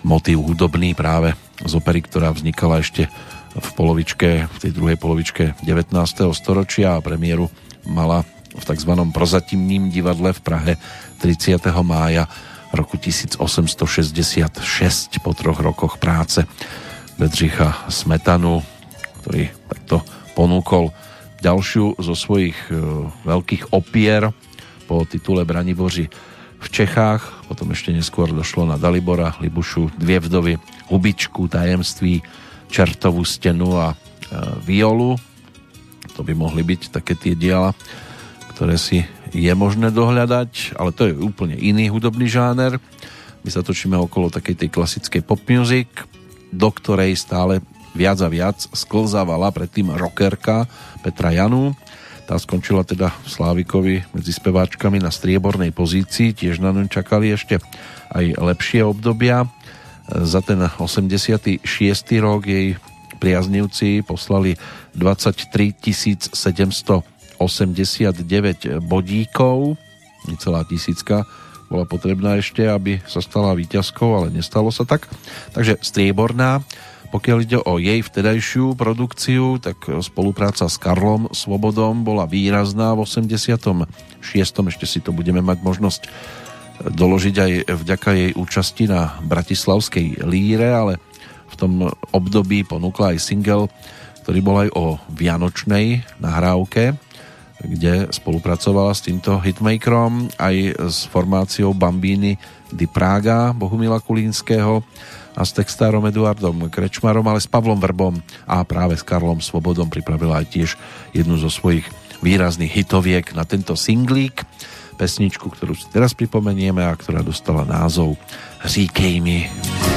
motív hudobný práve z opery, ktorá vznikala ešte v polovičke, v tej druhej polovičke 19. storočia a premiéru mala v tzv. prozatímním divadle v Prahe 30. mája roku 1866 po troch rokoch práce Bedřicha Smetanu, ktorý takto ponúkol ďalšiu zo svojich e, veľkých opier po titule Braniboři v Čechách, potom ešte neskôr došlo na Dalibora, Libušu, Dvie vdovy, Hubičku, Tajemství, Čertovú stenu a e, Violu. To by mohli byť také tie diela, ktoré si je možné dohľadať, ale to je úplne iný hudobný žáner. My sa točíme okolo takej tej klasickej pop music, do ktorej stále viac a viac sklzávala predtým rockerka Petra Janu, tá skončila teda v Slávikovi medzi speváčkami na striebornej pozícii, tiež na ňu čakali ešte aj lepšie obdobia. Za ten 86. rok jej priaznivci poslali 23 789 bodíkov, necelá tisícka bola potrebná ešte, aby sa stala výťazkou, ale nestalo sa tak. Takže strieborná pokiaľ ide o jej vtedajšiu produkciu, tak spolupráca s Karlom Svobodom bola výrazná v 86. Ešte si to budeme mať možnosť doložiť aj vďaka jej účasti na Bratislavskej líre, ale v tom období ponúkla aj single, ktorý bol aj o Vianočnej nahrávke, kde spolupracovala s týmto hitmakerom aj s formáciou Bambíny di Praga Bohumila Kulínskeho a s textárom Eduardom Krečmarom, ale s Pavlom Vrbom a práve s Karlom Svobodom pripravila aj tiež jednu zo svojich výrazných hitoviek na tento singlík, pesničku, ktorú si teraz pripomenieme a ktorá dostala názov Říkej mi. Říkej mi.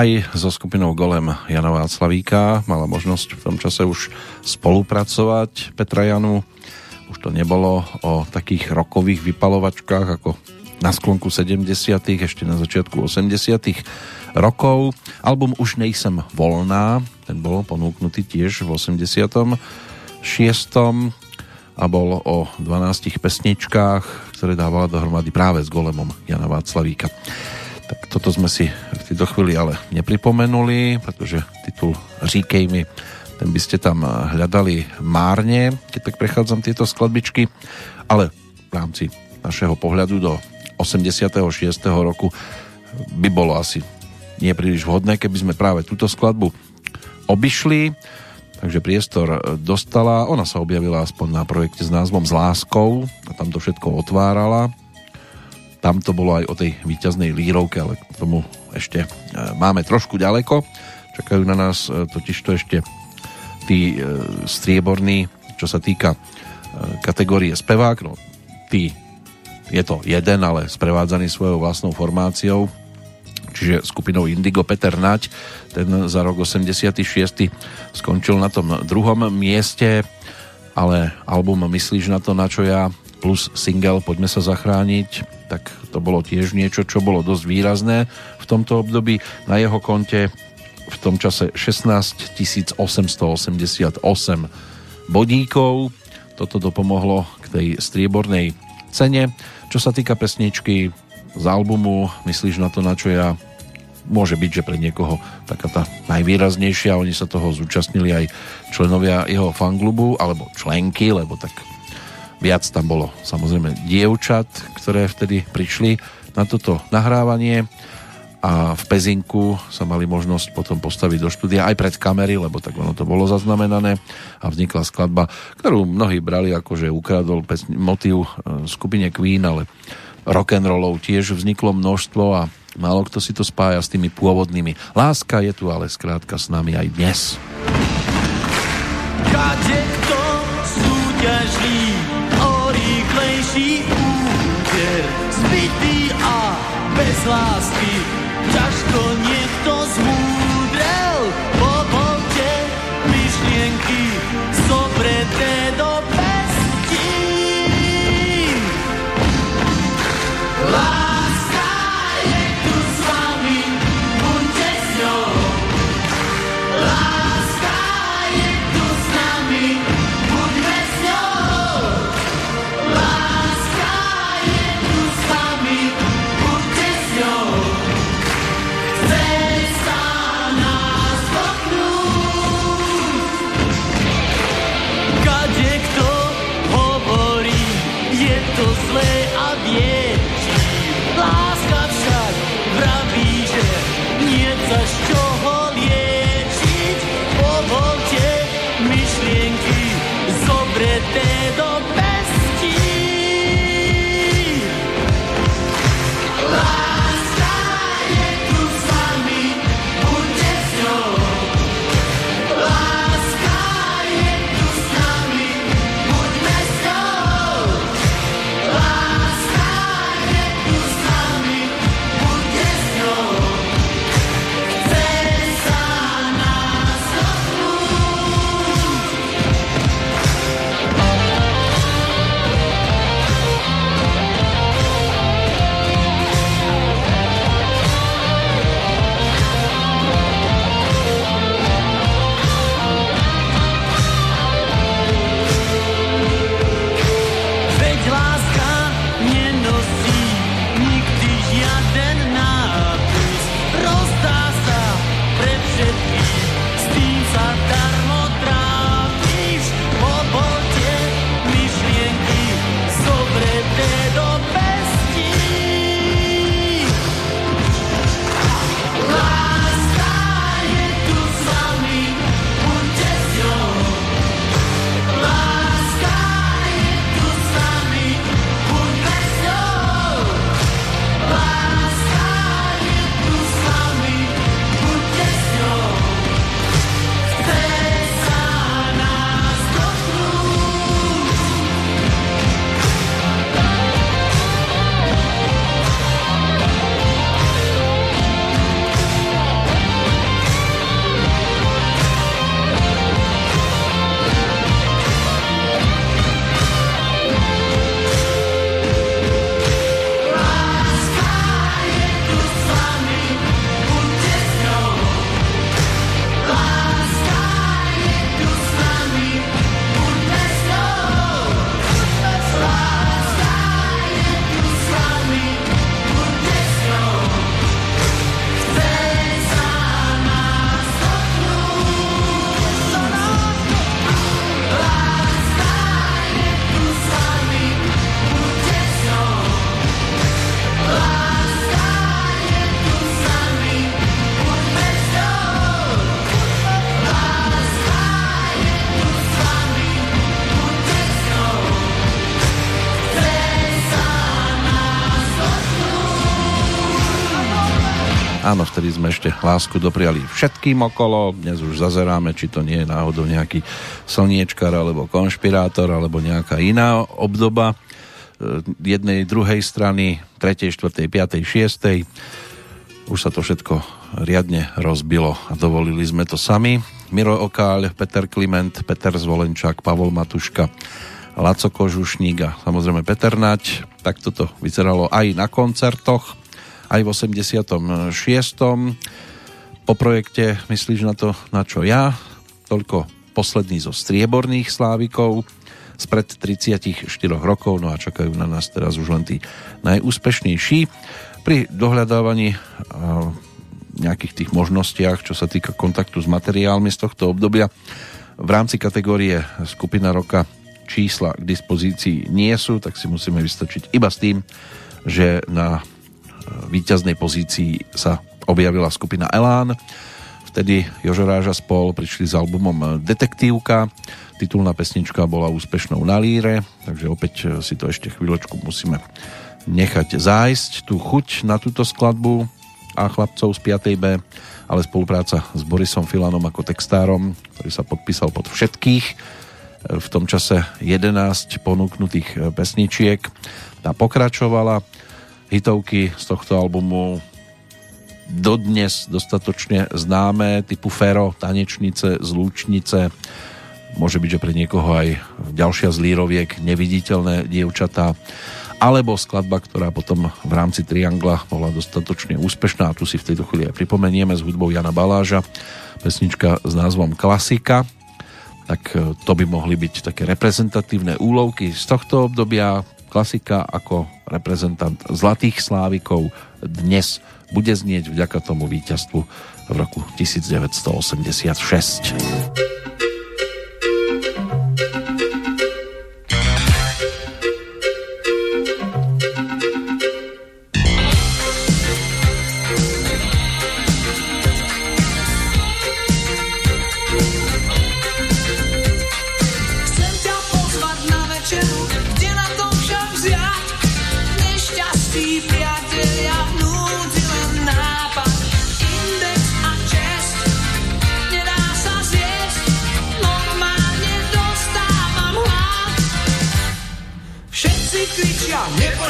Aj so skupinou Golem Jana Václavíka mala možnosť v tom čase už spolupracovať Petra Janu. Už to nebolo o takých rokových vypalovačkách ako na sklonku 70. ešte na začiatku 80. rokov. Album Už nejsem volná, ten bol ponúknutý tiež v 86. a bol o 12 pesničkách, ktoré dávala dohromady práve s Golemom Jana Václavíka. Tak toto sme si v tejto chvíli ale nepripomenuli, pretože titul Říkej mi, ten by ste tam hľadali márne, keď tak prechádzam tieto skladbičky, ale v rámci našeho pohľadu do 86. roku by bolo asi nie vhodné, keby sme práve túto skladbu obišli, takže priestor dostala, ona sa objavila aspoň na projekte s názvom S láskou a tam to všetko otvárala tam to bolo aj o tej výťaznej lírovke, ale k tomu ešte e, máme trošku ďaleko. Čakajú na nás e, totiž to ešte tí e, strieborní, čo sa týka kategórie spevák. No, tí je to jeden, ale sprevádzaný svojou vlastnou formáciou, čiže skupinou Indigo Peter Nať, ten za rok 86. skončil na tom druhom mieste, ale album Myslíš na to, na čo ja plus single Poďme sa zachrániť tak to bolo tiež niečo, čo bolo dosť výrazné v tomto období. Na jeho konte v tom čase 16 888 bodíkov. Toto dopomohlo k tej striebornej cene. Čo sa týka pesničky z albumu, myslíš na to, na čo ja môže byť, že pre niekoho taká tá najvýraznejšia. Oni sa toho zúčastnili aj členovia jeho fanglubu, alebo členky, lebo tak Viac tam bolo samozrejme dievčat, ktoré vtedy prišli na toto nahrávanie a v Pezinku sa mali možnosť potom postaviť do štúdia aj pred kamery, lebo tak ono to bolo zaznamenané a vznikla skladba, ktorú mnohí brali ako, že ukradol motív e, skupine Queen, ale rock'n'rollov tiež vzniklo množstvo a málo kto si to spája s tými pôvodnými. Láska je tu ale skrátka s nami aj dnes. Kade kto lásky, lásku dopriali všetkým okolo, dnes už zazeráme, či to nie je náhodou nejaký slniečkar, alebo konšpirátor, alebo nejaká iná obdoba e, jednej, druhej strany, tretej, štvrtej, piatej, šiestej. Už sa to všetko riadne rozbilo a dovolili sme to sami. Miro Okáľ, Peter Kliment, Peter Zvolenčák, Pavol Matuška, Laco Kožušník a samozrejme Peter Nať. Tak toto vyzeralo aj na koncertoch aj v 86. Po projekte Myslíš na to, na čo ja? Toľko posledný zo strieborných slávikov spred 34 rokov, no a čakajú na nás teraz už len tí najúspešnejší. Pri dohľadávaní nejakých tých možnostiach, čo sa týka kontaktu s materiálmi z tohto obdobia, v rámci kategórie skupina roka čísla k dispozícii nie sú, tak si musíme vystačiť iba s tým, že na víťaznej pozícii sa objavila skupina Elán. Vtedy Jožo Ráža spol prišli s albumom Detektívka. Titulná pesnička bola úspešnou na líre, takže opäť si to ešte chvíľočku musíme nechať zájsť tú chuť na túto skladbu a chlapcov z 5. B, ale spolupráca s Borisom Filanom ako textárom, ktorý sa podpísal pod všetkých v tom čase 11 ponúknutých pesničiek. Tá pokračovala hitovky z tohto albumu dodnes dostatočne známe typu Fero, Tanečnice, Zlúčnice. Môže byť, že pre niekoho aj ďalšia z líroviek Neviditeľné dievčatá. Alebo skladba, ktorá potom v rámci Triangla bola dostatočne úspešná a tu si v tejto chvíli aj pripomenieme s hudbou Jana Baláža pesnička s názvom Klasika. Tak e, to by mohli byť také reprezentatívne úlovky z tohto obdobia klasika ako reprezentant Zlatých Slávikov dnes bude znieť vďaka tomu víťazstvu v roku 1986.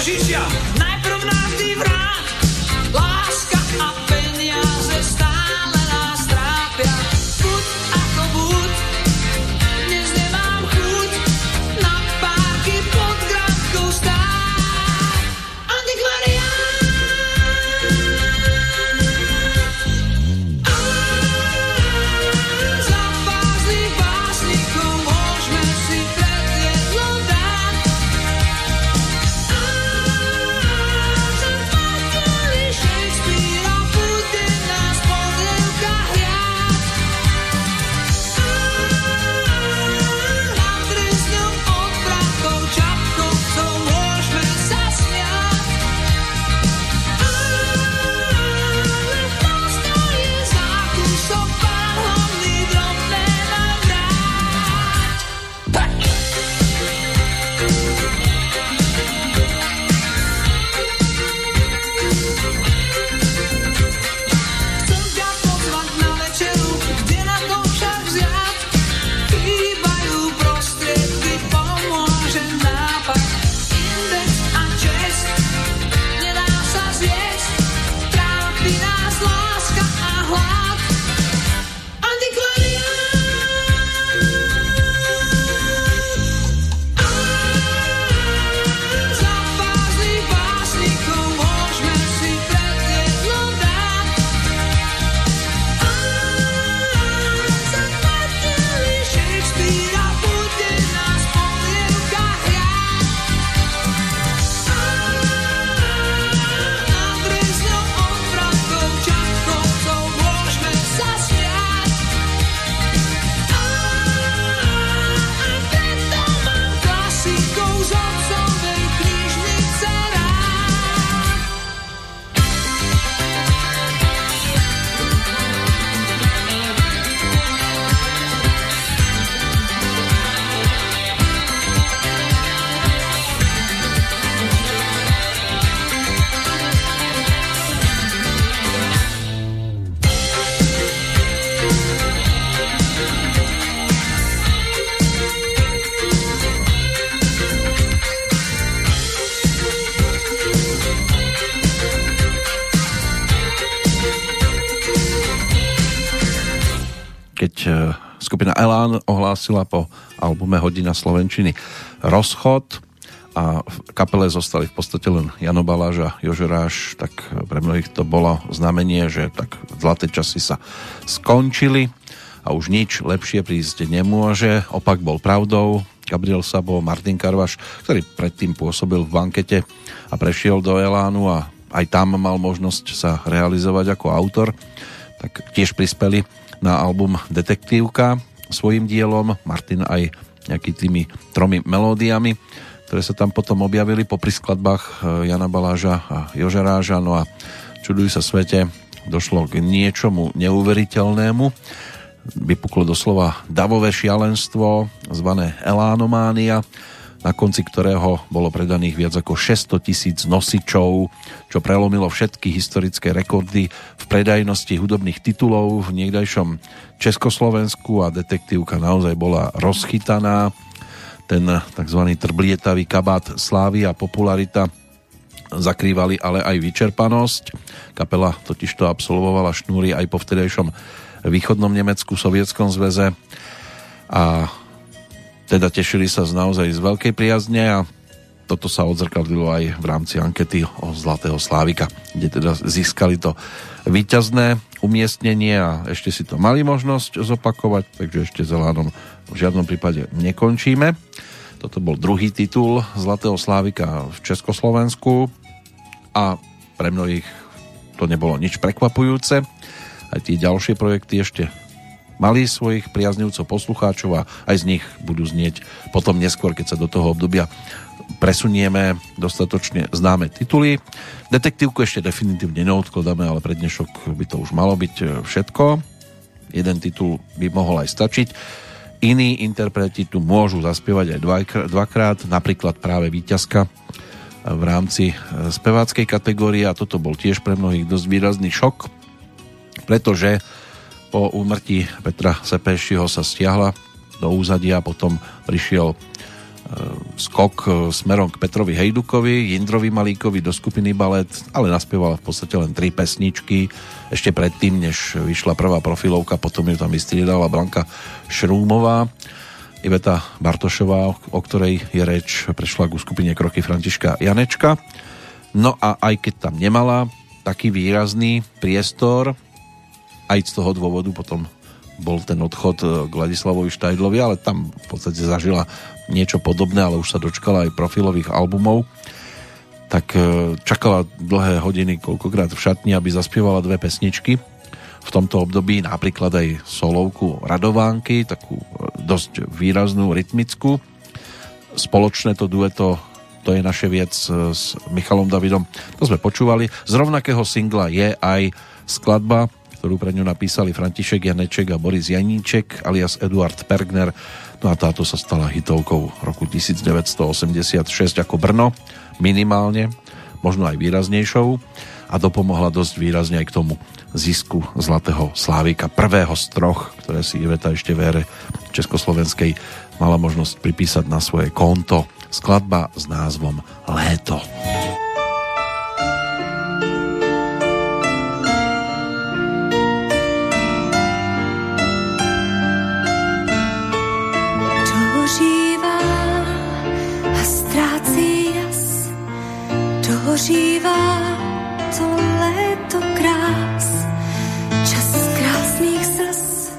Košícia. Najprv Elán ohlásila po albume Hodina Slovenčiny rozchod a v kapele zostali v podstate len Jano Baláž a Jožeráš, tak pre mnohých to bolo znamenie, že tak zlaté časy sa skončili a už nič lepšie prísť nemôže. Opak bol pravdou. Gabriel Sabo, Martin Karvaš, ktorý predtým pôsobil v bankete a prešiel do Elánu a aj tam mal možnosť sa realizovať ako autor, tak tiež prispeli na album Detektívka svojim dielom, Martin aj nejaký tými tromi melódiami, ktoré sa tam potom objavili po skladbách eh, Jana Baláža a Joža Ráža, no a čudujú sa svete, došlo k niečomu neuveriteľnému, vypuklo doslova davové šialenstvo zvané Elánománia, na konci ktorého bolo predaných viac ako 600 tisíc nosičov, čo prelomilo všetky historické rekordy v predajnosti hudobných titulov v niekdajšom Československu a detektívka naozaj bola rozchytaná. Ten tzv. trblietavý kabát slávy a popularita zakrývali ale aj vyčerpanosť. Kapela totiž to absolvovala šnúry aj po vtedajšom východnom Nemecku, Sovietskom zväze a teda tešili sa z naozaj z veľkej priazne a toto sa odzrkadlilo aj v rámci ankety o Zlatého Slávika, kde teda získali to výťazné umiestnenie a ešte si to mali možnosť zopakovať, takže ešte Zelánom v žiadnom prípade nekončíme. Toto bol druhý titul Zlatého Slávika v Československu a pre mnohých to nebolo nič prekvapujúce. Aj tie ďalšie projekty ešte mali svojich priaznivcov poslucháčov a aj z nich budú znieť potom neskôr, keď sa do toho obdobia presunieme dostatočne známe tituly. Detektívku ešte definitívne neodkladáme, ale pre dnešok by to už malo byť e, všetko. Jeden titul by mohol aj stačiť. Iní interpreti tu môžu zaspievať aj dvakrát, napríklad práve víťazka v rámci e, speváckej kategórie a toto bol tiež pre mnohých dosť výrazný šok, pretože po úmrtí Petra Sepešiho sa stiahla do úzadia, potom prišiel e, skok e, smerom k Petrovi Hejdukovi, Jindrovi Malíkovi do skupiny Balet, ale naspievala v podstate len tri pesničky. Ešte predtým, než vyšla prvá profilovka, potom ju tam vystriedala Blanka Šrúmová. Iveta Bartošová, o ktorej je reč, prešla ku skupine Kroky Františka Janečka. No a aj keď tam nemala taký výrazný priestor, aj z toho dôvodu potom bol ten odchod e, k Ladislavovi Štajdlovi, ale tam v podstate zažila niečo podobné, ale už sa dočkala aj profilových albumov. Tak e, čakala dlhé hodiny koľkokrát v šatni, aby zaspievala dve pesničky. V tomto období napríklad aj solovku Radovánky, takú e, dosť výraznú, rytmickú. Spoločné to dueto to je naše viec s Michalom Davidom. To sme počúvali. Z rovnakého singla je aj skladba ktorú pre ňu napísali František Janeček a Boris Janíček alias Eduard Pergner. No a táto sa stala hitovkou roku 1986 ako Brno, minimálne, možno aj výraznejšou a dopomohla dosť výrazne aj k tomu zisku Zlatého Slávika, prvého z troch, ktoré si Iveta ešte v ére Československej mala možnosť pripísať na svoje konto. Skladba s názvom Léto. Léto. Dožívá to léto krás. Čas krásných slz,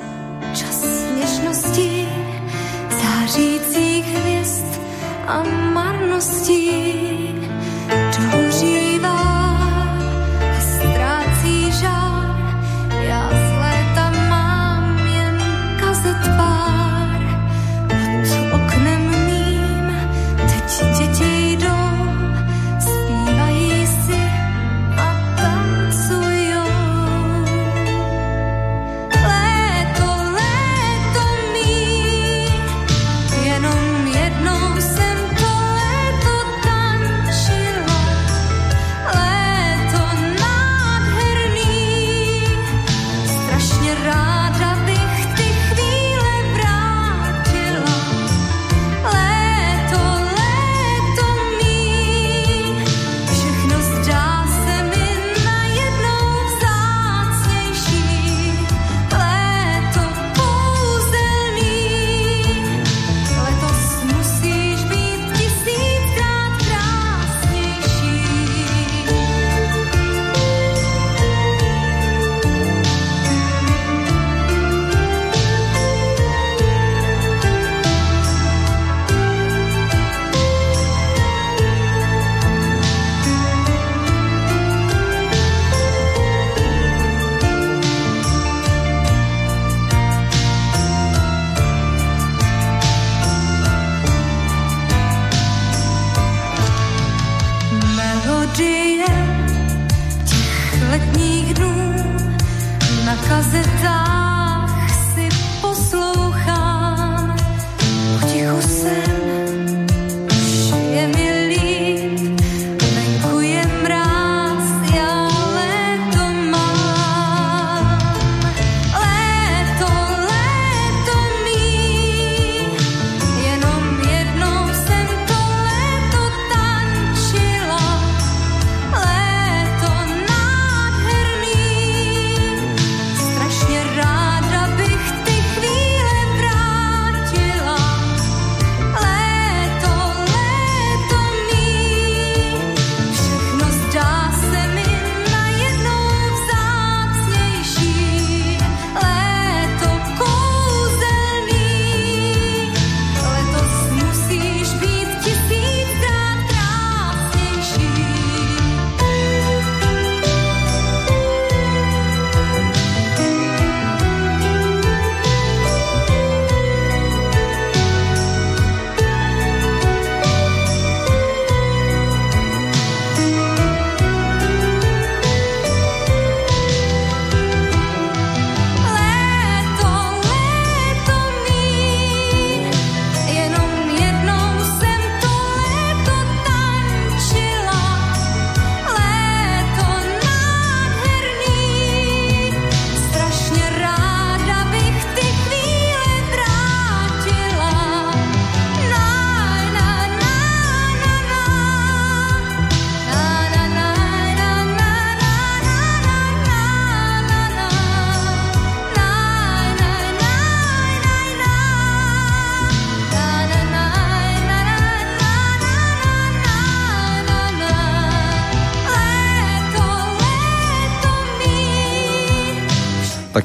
čas nežností, zářících hvězd a marností.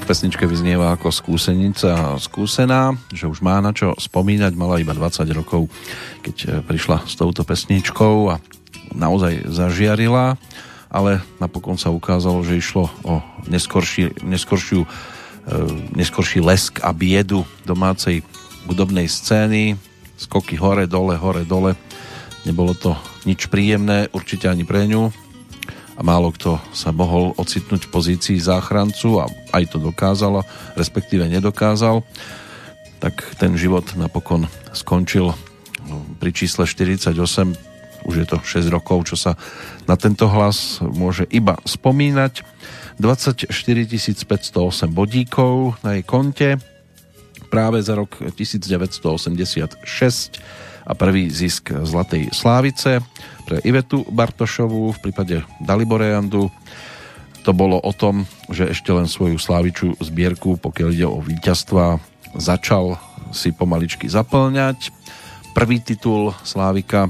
Pesničke vyznieva ako skúsenica skúsená, že už má na čo spomínať, mala iba 20 rokov, keď e, prišla s touto pesničkou a naozaj zažiarila, ale napokon sa ukázalo, že išlo o neskorší, neskoršiu, e, neskorší lesk a biedu domácej hudobnej scény, skoky hore, dole, hore, dole. Nebolo to nič príjemné, určite ani pre ňu, a málo kto sa mohol ocitnúť v pozícii záchrancu a aj to dokázalo, respektíve nedokázal, tak ten život napokon skončil pri čísle 48 už je to 6 rokov, čo sa na tento hlas môže iba spomínať. 24 508 bodíkov na jej konte práve za rok 1986 a prvý zisk Zlatej Slávice pre Ivetu Bartošovú v prípade Daliboreandu. To bolo o tom, že ešte len svoju sláviču zbierku, pokiaľ ide o víťazstva, začal si pomaličky zaplňať. Prvý titul Slávika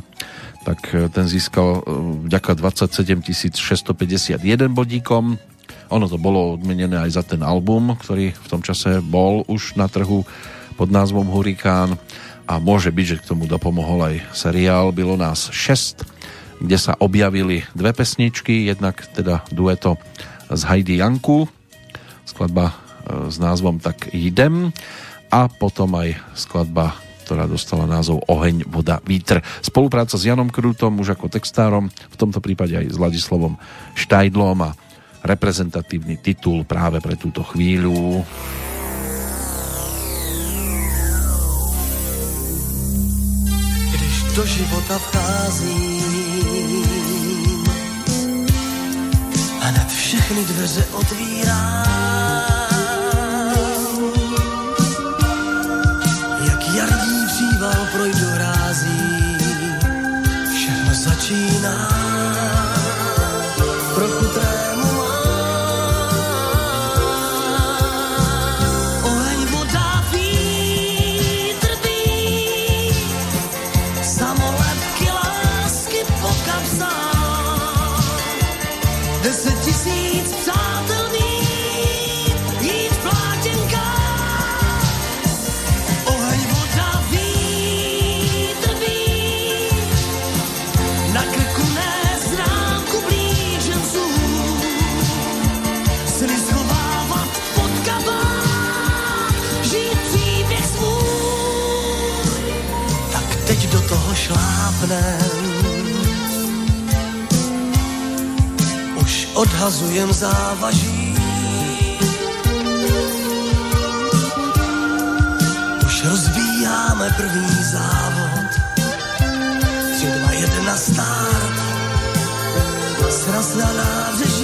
tak ten získal e, vďaka 27 651 bodíkom. Ono to bolo odmenené aj za ten album, ktorý v tom čase bol už na trhu pod názvom Hurikán a môže byť, že k tomu dopomohol aj seriál Bylo nás 6 kde sa objavili dve pesničky, jednak teda dueto z Heidi Janku, skladba e, s názvom Tak idem a potom aj skladba, ktorá dostala názov Oheň, voda, vítr. Spolupráca s Janom Krútom, už ako textárom, v tomto prípade aj s Ladislavom Štajdlom a reprezentatívny titul práve pre túto chvíľu. Když do života vchází hned všechny dveře otvírá. odhazujem závaží. Už rozbíjáme první závod, tři, dva, jedna start, sraz na nábřeží.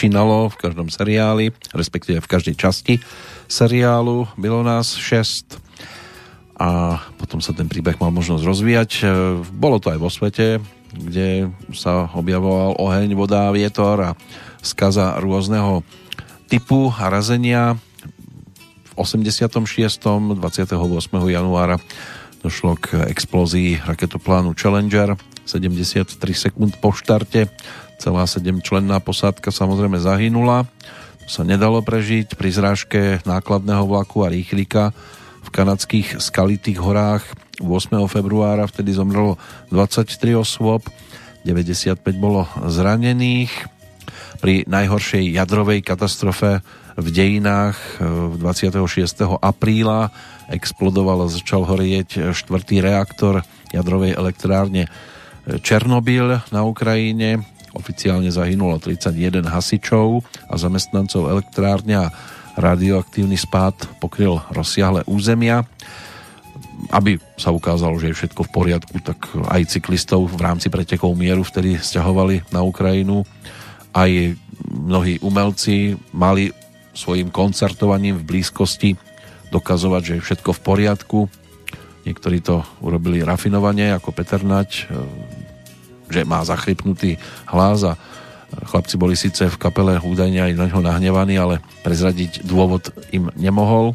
Začínalo v každom seriáli, respektíve v každej časti seriálu. Bylo nás 6 a potom sa ten príbeh mal možnosť rozvíjať. E, bolo to aj vo svete, kde sa objavoval oheň, voda, vietor a skaza rôzneho typu a razenia. V 86. 28. januára došlo k explózii raketoplánu Challenger 73 sekúnd po štarte Celá sedemčlenná posádka samozrejme zahynula. To sa nedalo prežiť pri zrážke nákladného vlaku a rýchlika v kanadských skalitých horách 8. februára. Vtedy zomrelo 23 osôb, 95 bolo zranených. Pri najhoršej jadrovej katastrofe v dejinách 26. apríla explodoval a začal horieť štvrtý reaktor jadrovej elektrárne Černobyl na Ukrajine. Oficiálne zahynulo 31 hasičov a zamestnancov elektrárne a radioaktívny spád pokryl rozsiahle územia. Aby sa ukázalo, že je všetko v poriadku, tak aj cyklistov v rámci pretekov mieru vtedy stiahovali na Ukrajinu. Aj mnohí umelci mali svojim koncertovaním v blízkosti dokazovať, že je všetko v poriadku. Niektorí to urobili rafinovane, ako Peter že má zachrypnutý hlas a chlapci boli síce v kapele údajne aj na ňo nahnevaní, ale prezradiť dôvod im nemohol,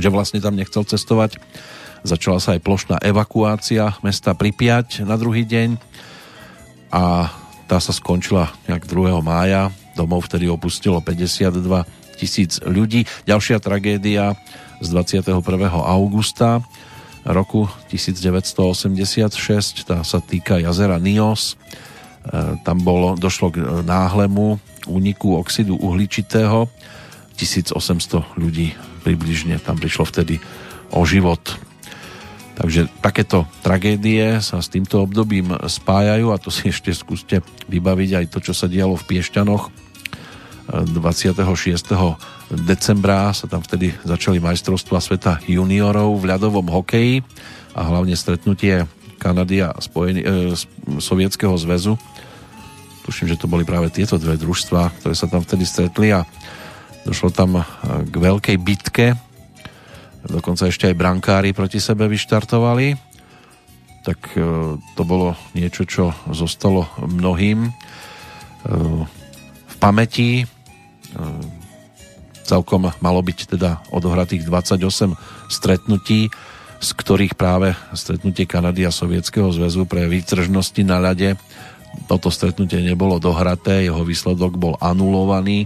že vlastne tam nechcel cestovať. Začala sa aj plošná evakuácia mesta Pripiať na druhý deň a tá sa skončila nejak 2. mája. Domov vtedy opustilo 52 tisíc ľudí. Ďalšia tragédia z 21. augusta roku 1986, tá sa týka jazera Nios. E, tam bolo, došlo k náhlemu úniku oxidu uhličitého. 1800 ľudí približne tam prišlo vtedy o život. Takže takéto tragédie sa s týmto obdobím spájajú a to si ešte skúste vybaviť aj to, čo sa dialo v Piešťanoch 26 decembra sa tam vtedy začali majstrovstva sveta juniorov v ľadovom hokeji a hlavne stretnutie Kanady a Spojený, e, Sovietskeho zväzu. Tuším, že to boli práve tieto dve družstva, ktoré sa tam vtedy stretli a došlo tam e, k veľkej bitke. Dokonca ešte aj brankári proti sebe vyštartovali. Tak e, to bolo niečo, čo zostalo mnohým e, v pamäti Celkom malo byť teda odohratých 28 stretnutí, z ktorých práve stretnutie Kanady a Sovietskeho zväzu pre výtržnosti na ľade toto stretnutie nebolo dohraté, jeho výsledok bol anulovaný,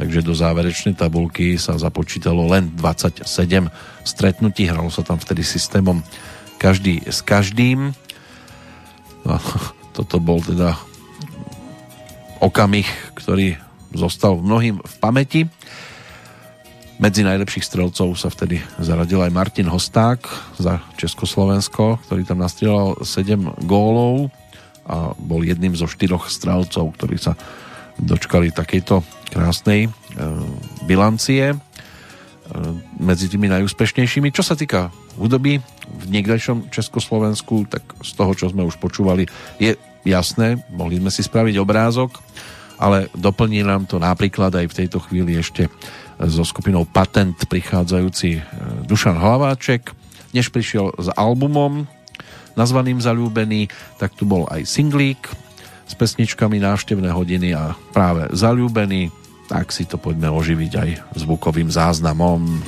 takže do záverečnej tabulky sa započítalo len 27 stretnutí, hralo sa tam vtedy systémom každý s každým. No, (laughs) toto bol teda okamih, ktorý zostal mnohým v pamäti. Medzi najlepších strelcov sa vtedy zaradil aj Martin Hosták za Československo, ktorý tam nastrieľal 7 gólov a bol jedným zo štyroch strelcov, ktorí sa dočkali takejto krásnej e, bilancie e, medzi tými najúspešnejšími. Čo sa týka hudoby v niekdejšom Československu, tak z toho, čo sme už počúvali, je jasné, mohli sme si spraviť obrázok, ale doplní nám to napríklad aj v tejto chvíli ešte so skupinou Patent prichádzajúci Dušan Hlaváček, než prišiel s albumom nazvaným Zalúbený, tak tu bol aj singlík s pesničkami návštevné hodiny a práve Zalúbený, tak si to poďme oživiť aj zvukovým záznamom.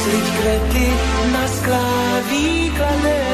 Misličke ti na sklavi klade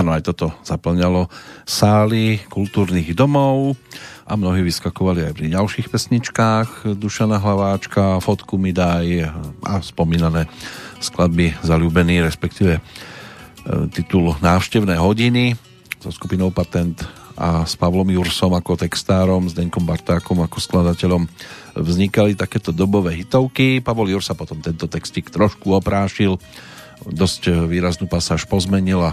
Áno, aj toto zaplňalo. Sály kultúrnych domov a mnohí vyskakovali aj pri ďalších pesničkách. Dušana Hlaváčka, Fotku mi daj a spomínané skladby Zalúbený, respektíve e, titul Návštevné hodiny so skupinou Patent a s Pavlom Jursom ako textárom, s Deňkom Bartákom ako skladateľom. Vznikali takéto dobové hitovky. Pavol Jursa potom tento textik trošku oprášil, dosť výraznú pasáž pozmenil a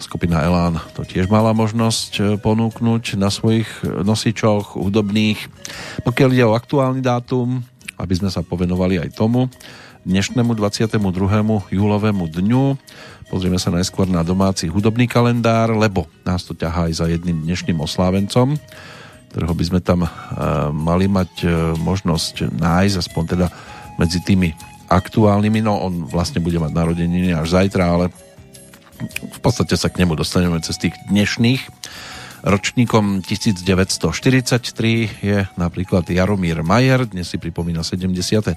Skupina Elán to tiež mala možnosť e, ponúknuť na svojich nosičoch hudobných. Pokiaľ ide o aktuálny dátum, aby sme sa povenovali aj tomu, dnešnému 22. júlovému dňu. Pozrieme sa najskôr na domáci hudobný kalendár, lebo nás to ťahá aj za jedným dnešným oslávencom, ktorého by sme tam uh, mali mať uh, možnosť nájsť, aspoň teda medzi tými aktuálnymi. No on vlastne bude mať narodeniny až zajtra, ale v podstate sa k nemu dostaneme cez tých dnešných. Ročníkom 1943 je napríklad Jaromír Majer, dnes si pripomína 77.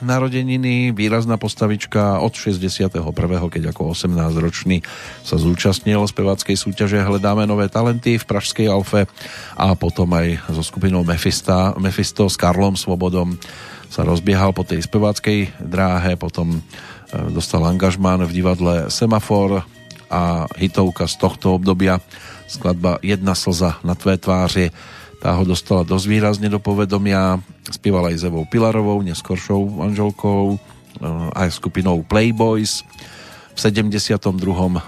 narodeniny, výrazná postavička od 61. keď ako 18-ročný sa zúčastnil speváckej súťaže Hledáme nové talenty v Pražskej Alfe a potom aj so skupinou Mefista, Mefisto s Karlom Svobodom sa rozbiehal po tej speváckej dráhe, potom dostal angažmán v divadle Semafor a hitovka z tohto obdobia skladba Jedna slza na tvé tváři tá ho dostala dosť výrazne do povedomia spievala aj s Pilarovou neskoršou manželkou eh, aj skupinou Playboys v 72.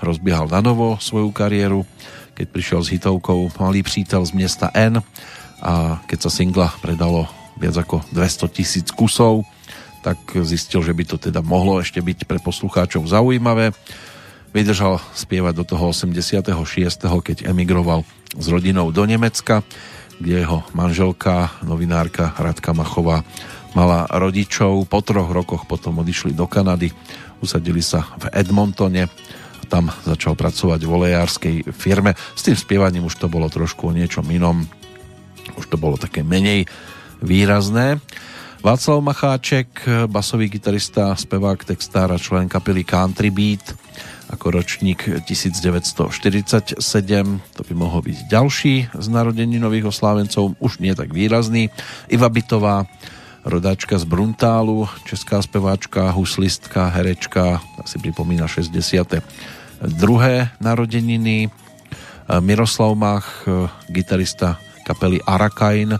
rozbiehal na novo svoju kariéru keď prišiel s hitovkou Malý přítel z miesta N a keď sa singla predalo viac ako 200 tisíc kusov tak zistil, že by to teda mohlo ešte byť pre poslucháčov zaujímavé Vydržal spievať do toho 86., keď emigroval s rodinou do Nemecka, kde jeho manželka, novinárka Radka Machová, mala rodičov. Po troch rokoch potom odišli do Kanady, usadili sa v Edmontone a tam začal pracovať v olejárskej firme. S tým spievaním už to bolo trošku o niečom inom. Už to bolo také menej výrazné. Václav Macháček, basový gitarista, spevák, textár a člen kapely Country Beat, ako ročník 1947. To by mohol byť ďalší z narodení nových oslávencov, už nie tak výrazný. Iva Bitová, rodáčka z Bruntálu, česká speváčka, huslistka, herečka, asi pripomína 60. druhé narodeniny. Miroslav Mach, gitarista kapely Arakain,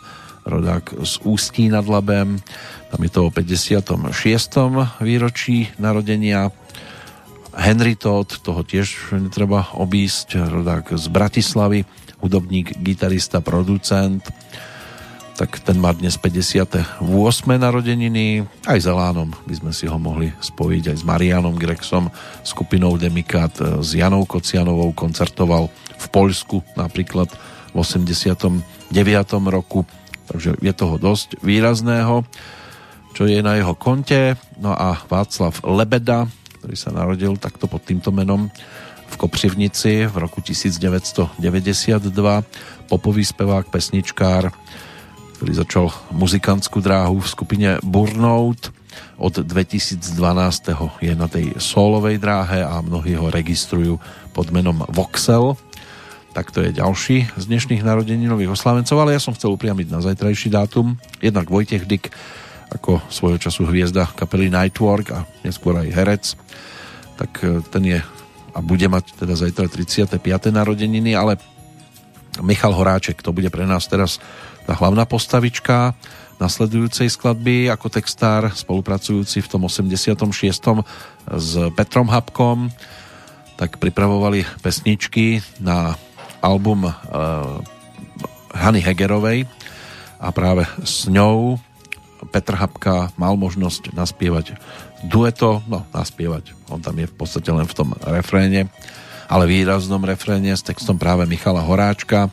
rodák z Ústí nad Labem, tam je to o 56. výročí narodenia Henry Todd, toho tiež netreba obísť, rodák z Bratislavy, hudobník, gitarista, producent, tak ten má dnes 58. narodeniny. Aj s Elánom by sme si ho mohli spojiť, aj s Marianom Grexom, skupinou Demikat, s Janou Kocianovou koncertoval v Poľsku napríklad v 89. roku, takže je toho dosť výrazného, čo je na jeho konte. No a Václav Lebeda, ktorý sa narodil takto pod týmto menom v Kopřivnici v roku 1992. Popový spevák, pesničkár, ktorý začal muzikantskú dráhu v skupine Burnout. Od 2012. je na tej solovej dráhe a mnohí ho registrujú pod menom Voxel. Tak to je ďalší z dnešných narodeninových oslavencov, ale ja som chcel upriamiť na zajtrajší dátum. Jednak Vojtech Dyk ako svojho času hviezda kapely Nightwork a neskôr aj herec, tak e, ten je a bude mať teda zajtra 35. narodeniny, ale Michal Horáček, to bude pre nás teraz tá hlavná postavička nasledujúcej skladby ako textár, spolupracujúci v tom 86. s Petrom Habkom, tak pripravovali pesničky na album uh, Hany Hegerovej a práve s ňou Petr Habka mal možnosť naspievať dueto, no naspievať, on tam je v podstate len v tom refréne, ale výraznom refréne s textom práve Michala Horáčka.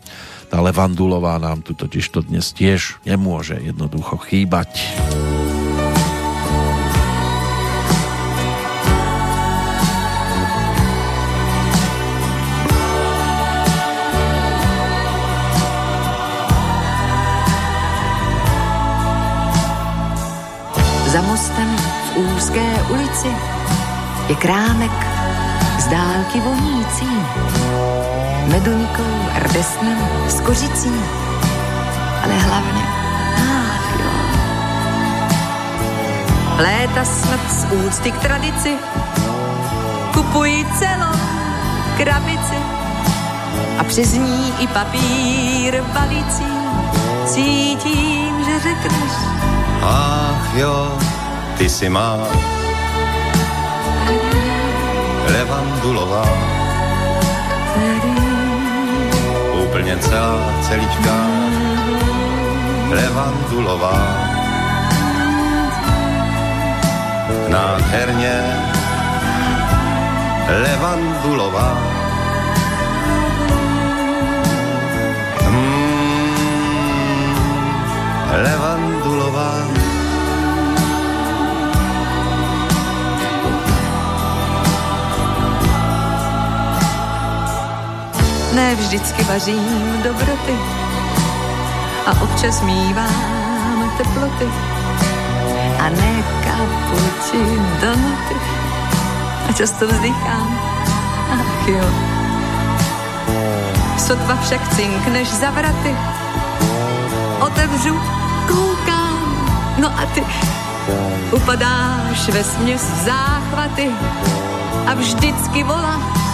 Tá Levandulová nám tu totiž to dnes tiež nemôže jednoducho chýbať. Ulici. Je krámek z dálky vonící. Meduňkou, rdesnem, s kořicí, ale hlavně ach jo. Léta snad z úcty k tradici. Kupují celou krabici. A přes ní i papír balící. Cítím, že řekneš Ach jo, ty si má levandulová. Úplně celá, celička, levandulová. Nádherně, levandulová. Hmm, levandulová. Ne vždycky vařím dobroty. A občas mívám teploty. A ne kapuči donuty a často vzdychám, ach jo. Sotva však cinkneš za vraty, otevřu, koukám, no a ty upadáš ve směs záchvaty. A vždycky volá.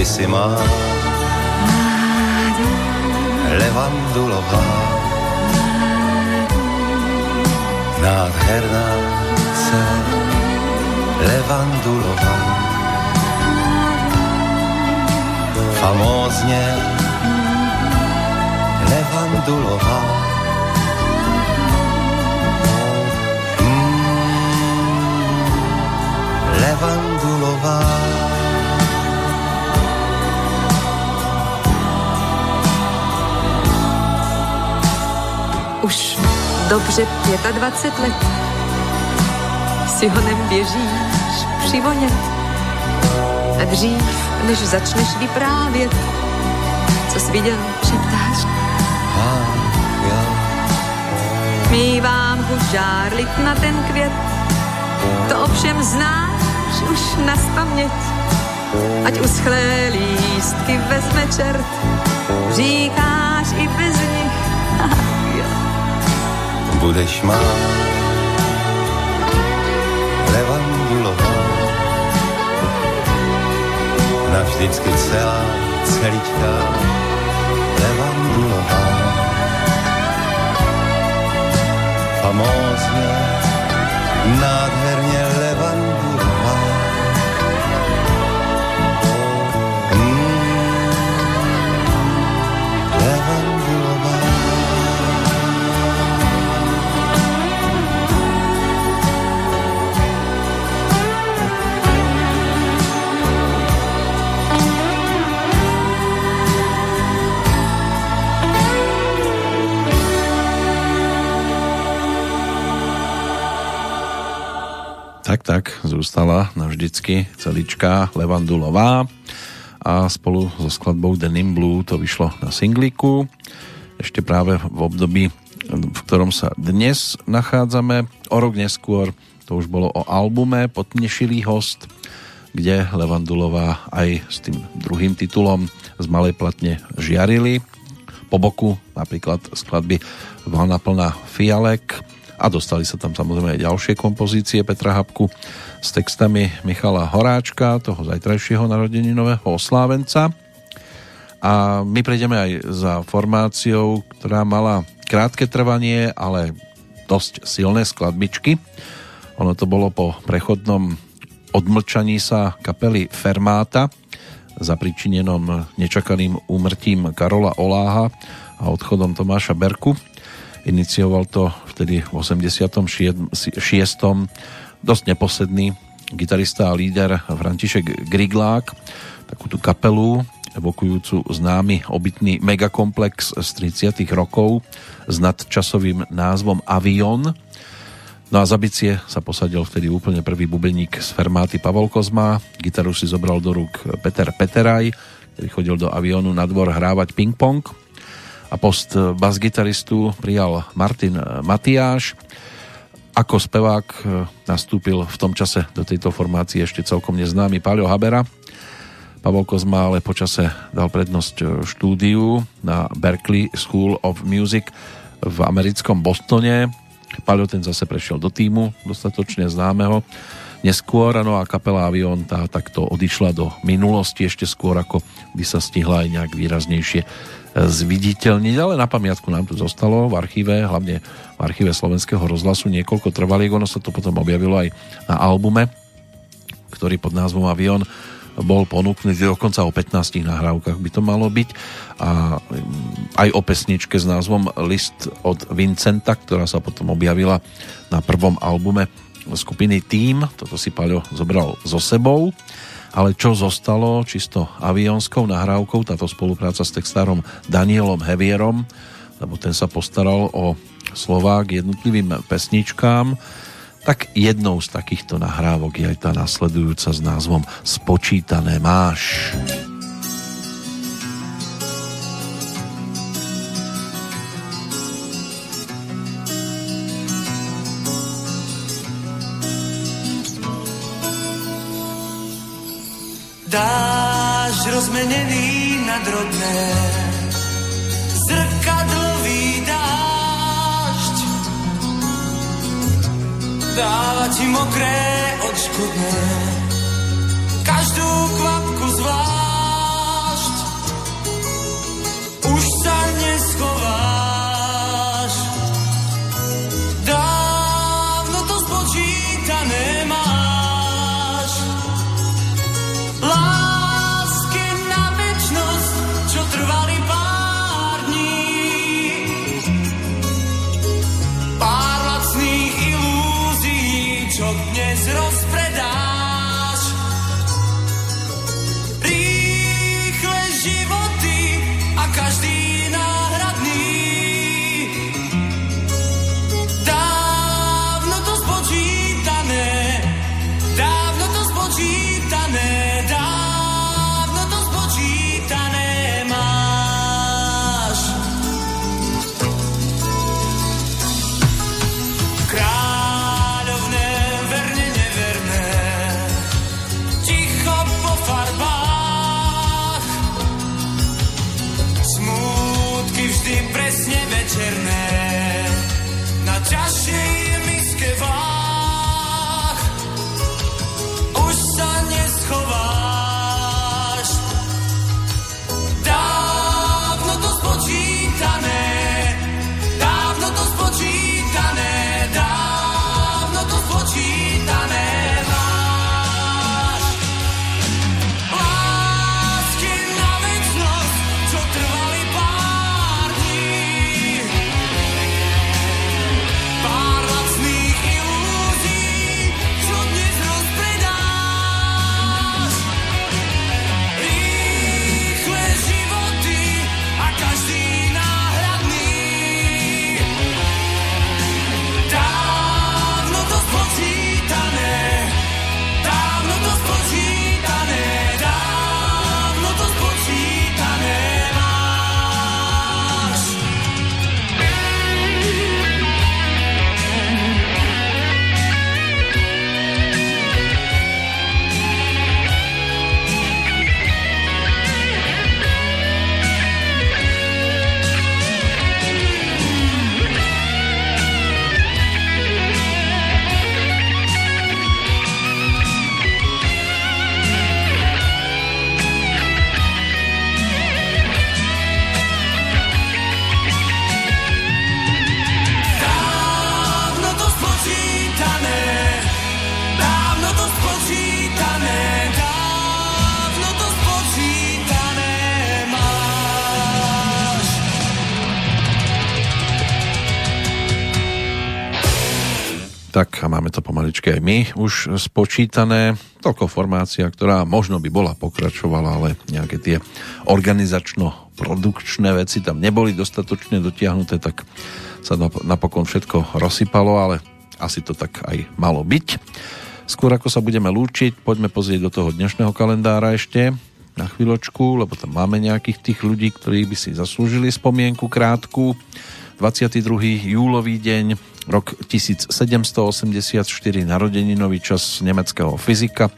Ty si má levandulová. Nádherná se levandulová. Famózně levandulová. Mm, levandulová. Dobře 25 let si honem běžíš přivonět a dřív, než začneš vyprávět, co jsi viděl, šeptáš. Mívám chuť žárlit na ten květ, to ovšem znáš už na spaměť. Ať uschlé lístky vezme čert, říkáš i bez budeš má levandulová. Navždycky celá, celičká levandulová. Famózně, nádherně levandulová. Tak, tak, zůstala navždycky celička Levandulová a spolu so skladbou Denim Blue to vyšlo na singliku. Ešte práve v období, v ktorom sa dnes nachádzame. O rok neskôr to už bolo o albume Potnešilý host, kde Levandulová aj s tým druhým titulom z malej platne žiarili. Po boku napríklad skladby Vlna plná fialek, a dostali sa tam samozrejme aj ďalšie kompozície Petra Habku s textami Michala Horáčka, toho zajtrajšieho narodeninového oslávenca. A my prejdeme aj za formáciou, ktorá mala krátke trvanie, ale dosť silné skladbičky. Ono to bolo po prechodnom odmlčaní sa kapely Fermáta, zapričinenom nečakaným úmrtím Karola Oláha a odchodom Tomáša Berku. Inicioval to vtedy v 86. dosť neposedný gitarista a líder František Griglák, takú tú kapelu evokujúcu známy obytný megakomplex z 30. rokov s nadčasovým názvom Avion. No a za bicie sa posadil vtedy úplne prvý bubeník z Fermáty Pavol Kozma, gitaru si zobral do rúk Peter Peteraj, ktorý chodil do Avionu na dvor hrávať ping-pong a post bas-gitaristu prijal Martin Matiáš. Ako spevák nastúpil v tom čase do tejto formácie ešte celkom neznámy Paľo Habera. Pavol Kozma ale počase dal prednosť štúdiu na Berkeley School of Music v americkom Bostone. Paľo ten zase prešiel do týmu dostatočne známeho neskôr, no a kapela Avion tá takto odišla do minulosti ešte skôr, ako by sa stihla aj nejak výraznejšie zviditeľniť, ale na pamiatku nám tu zostalo v archíve, hlavne v archíve Slovenského rozhlasu niekoľko trvaliek, ono sa to potom objavilo aj na albume, ktorý pod názvom Avion bol ponúknutý dokonca o 15 nahrávkach by to malo byť. A mm, aj o pesničke s názvom List od Vincenta, ktorá sa potom objavila na prvom albume skupiny Team, toto si Paľo zobral so sebou ale čo zostalo čisto avionskou nahrávkou, táto spolupráca s textárom Danielom Hevierom, lebo ten sa postaral o slová k jednotlivým pesničkám, tak jednou z takýchto nahrávok je aj tá nasledujúca s názvom Spočítané máš. dáš rozmenený na drobné, zrkadlový dážď, dáva ti mokré odškodné, každú kvapku zvlášť, Tak a máme to pomaličky aj my už spočítané. Toľko formácia, ktorá možno by bola pokračovala, ale nejaké tie organizačno-produkčné veci tam neboli dostatočne dotiahnuté, tak sa nap- napokon všetko rozsypalo, ale asi to tak aj malo byť. Skôr ako sa budeme lúčiť, poďme pozrieť do toho dnešného kalendára ešte na chvíľočku, lebo tam máme nejakých tých ľudí, ktorí by si zaslúžili spomienku krátku. 22. júlový deň, rok 1784, narodeninový čas nemeckého fyzika,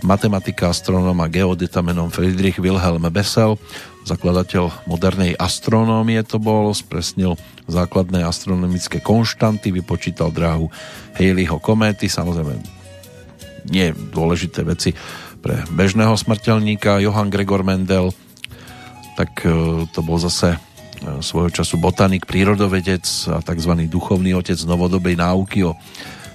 matematika, astronóm a geodeta menom Friedrich Wilhelm Bessel, zakladateľ modernej astronómie to bol, spresnil základné astronomické konštanty, vypočítal dráhu Halleyho kométy, samozrejme nie dôležité veci pre bežného smrteľníka, Johann Gregor Mendel, tak e, to bol zase svojho času botanik, prírodovedec a tzv. duchovný otec novodobej náuky o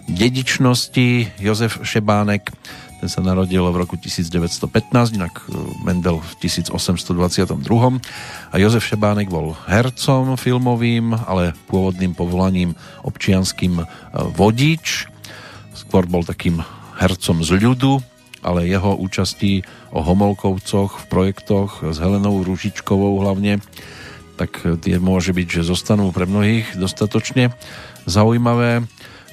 dedičnosti Jozef Šebánek, ten sa narodil v roku 1915, inak e, Mendel v 1822. A Jozef Šebánek bol hercom filmovým, ale pôvodným povolaním občianským e, vodič. Skôr bol takým hercom z ľudu, ale jeho účastí o Homolkovcoch v projektoch s Helenou Ružičkovou hlavne, tak tie môže byť, že zostanú pre mnohých dostatočne zaujímavé.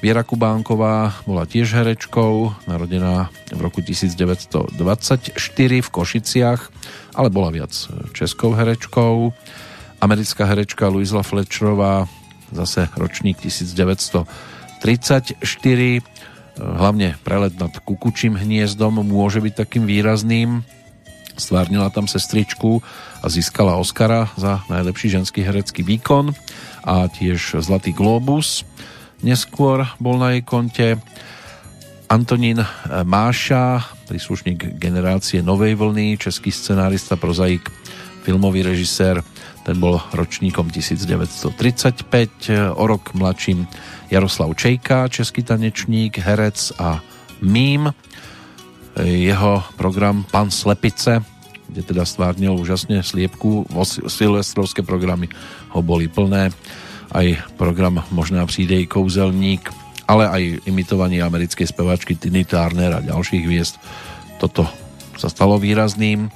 Viera Kubánková bola tiež herečkou, narodená v roku 1924 v Košiciach, ale bola viac českou herečkou. Americká herečka Louisa Fletcherová, zase ročník 1934, hlavne prelet nad kukučím hniezdom môže byť takým výrazným. Stvárnila tam sestričku a získala Oscara za najlepší ženský herecký výkon a tiež Zlatý globus neskôr bol na jej konte. Antonín Máša, príslušník generácie Novej vlny, český scenárista, prozaik, filmový režisér, ten bol ročníkom 1935, o rok mladším Jaroslav Čejka, český tanečník, herec a mím. Jeho program Pan Slepice, kde teda stvárnil úžasne sliepku, silvestrovské programy ho boli plné aj program Možná přijde i kouzelník, ale aj imitovanie americkej speváčky Tiny Turner a ďalších hviezd. Toto sa stalo výrazným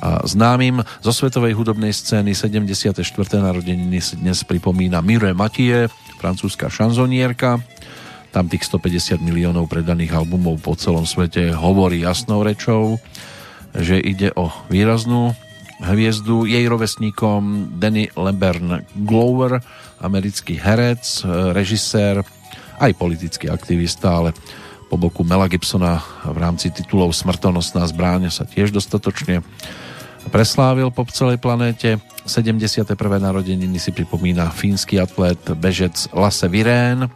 a známym zo svetovej hudobnej scény 74. narodeniny si dnes pripomína Mire Matie, francúzska šanzonierka. Tam tých 150 miliónov predaných albumov po celom svete hovorí jasnou rečou, že ide o výraznú hviezdu. Jej rovesníkom Danny Lebern Glover, americký herec, režisér, aj politický aktivista, ale po boku Mela Gibsona v rámci titulov Smrtonosná zbráň sa tiež dostatočne preslávil po celej planéte. 71. narodeniny si pripomína fínsky atlét bežec Lasse Virén,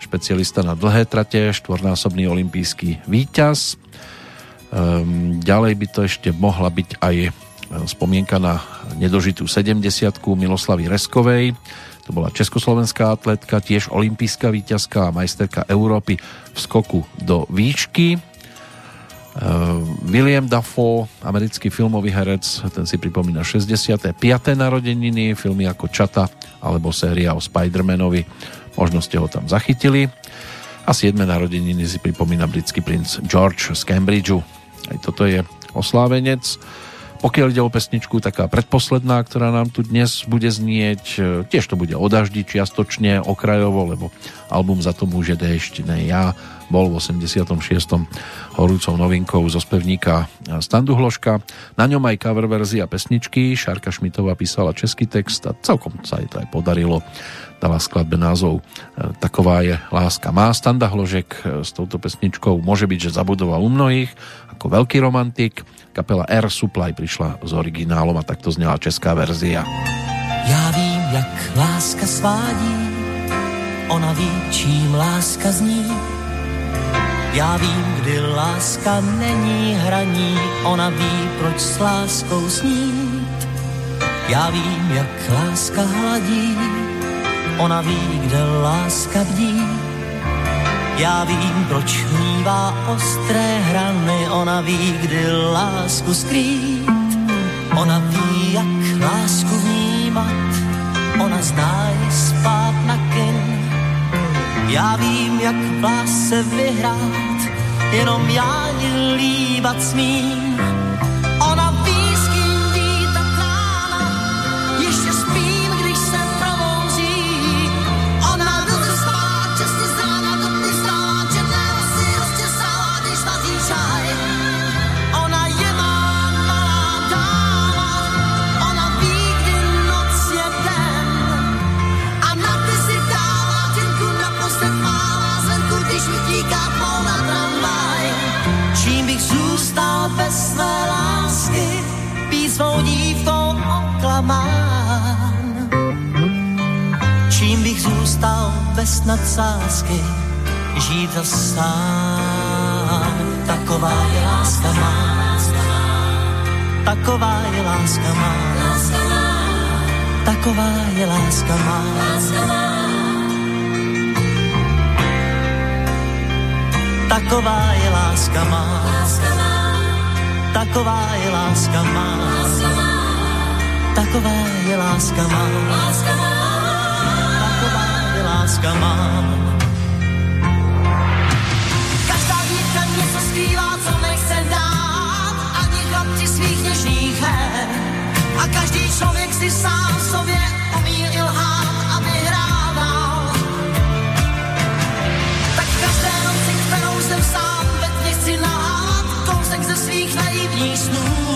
špecialista na dlhé trate, štvornásobný olimpijský víťaz. Um, ďalej by to ešte mohla byť aj spomienka na nedožitú 70 Miloslavy Reskovej, to bola československá atletka, tiež olimpijská víťazka a majsterka Európy v skoku do výšky. Uh, William Dafoe, americký filmový herec, ten si pripomína 65. narodeniny, filmy ako Čata alebo séria o Spider-Manovi, možno ste ho tam zachytili. A 7. narodeniny si pripomína britský princ George z Cambridgeu. Aj toto je oslávenec. Pokiaľ ide o pesničku, taká predposledná, ktorá nám tu dnes bude znieť, e, tiež to bude o daždi čiastočne, okrajovo, lebo album Za to môže déšť, ne ja, bol v 86. horúcou novinkou zo spevníka Standu Hloška. Na ňom aj cover verzia pesničky, Šárka Šmitová písala český text a celkom sa jej to aj podarilo. Dala skladbe názov e, Taková je láska má. Standa Hložek e, s touto pesničkou môže byť, že zabudoval u mnohých ako veľký romantik Kapela Air Supply prišla s originálom a takto znela česká verzia. Já vím, jak láska svádí, ona ví, čím láska zní. Já vím, kdy láska není hraní, ona ví, proč s láskou snít. Já vím, jak láska hladí, ona ví, kde láska bdí já vím, proč mívá ostré hrany, ona ví, kdy lásku skrýt. Ona ví, jak lásku vnímat, ona zná je spát na kin. Já vím, jak v lásce vyhrát, jenom já ji líbat smím. Oklamán. Čím bych zůstal bez nadsázky, žít a sám. Taková je láska má, taková je láska má, taková je láska má. Taková je láska má. Taková je láska má. Taková je láska má. Taková je láska má. Každá dívka něco skrývá, co nechce dát, ani chlapci svých něžných her. A každý člověk si sám sobě umí i lhát a vyhrával. Tak každé noci, kterou jsem sám ve tmě chci nahát, kousek ze svých naivních snů.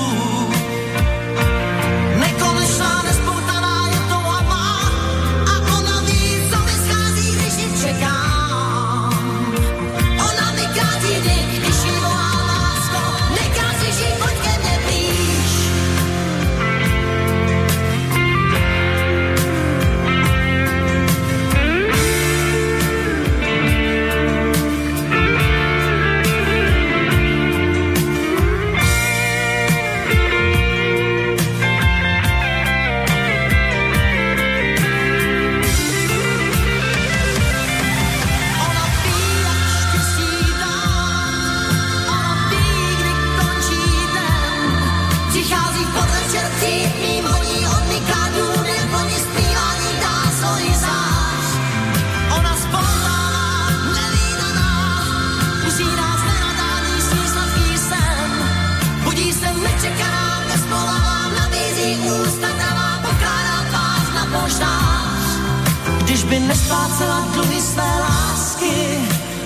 Když by nesplácela dluhy své lásky,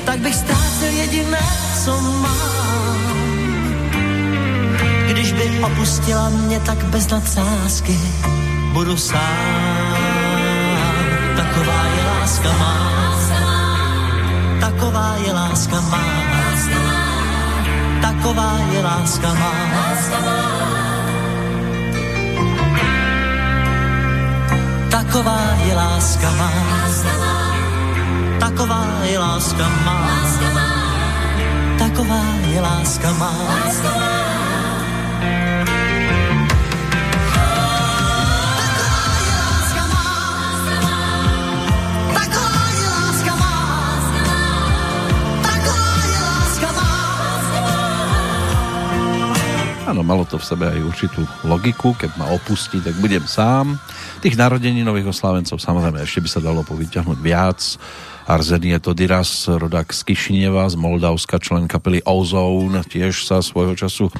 tak bych ztrácel jediné, co mám. Když by opustila mě tak bez nadsázky, budu sám. Taková je láska má. Taková je láska má. Taková je láska má. Láska má. Taková je láska má. Taková je láska má. Taková je láska má. Láska má. Áno, malo to v sebe aj určitú logiku, keď ma opustí, tak budem sám. Tých narodení nových oslávencov samozrejme ešte by sa dalo povyťahnuť viac. Arzenie Todiras, rodák z Kišineva, z Moldavska, člen kapely Ozone, tiež sa svojho času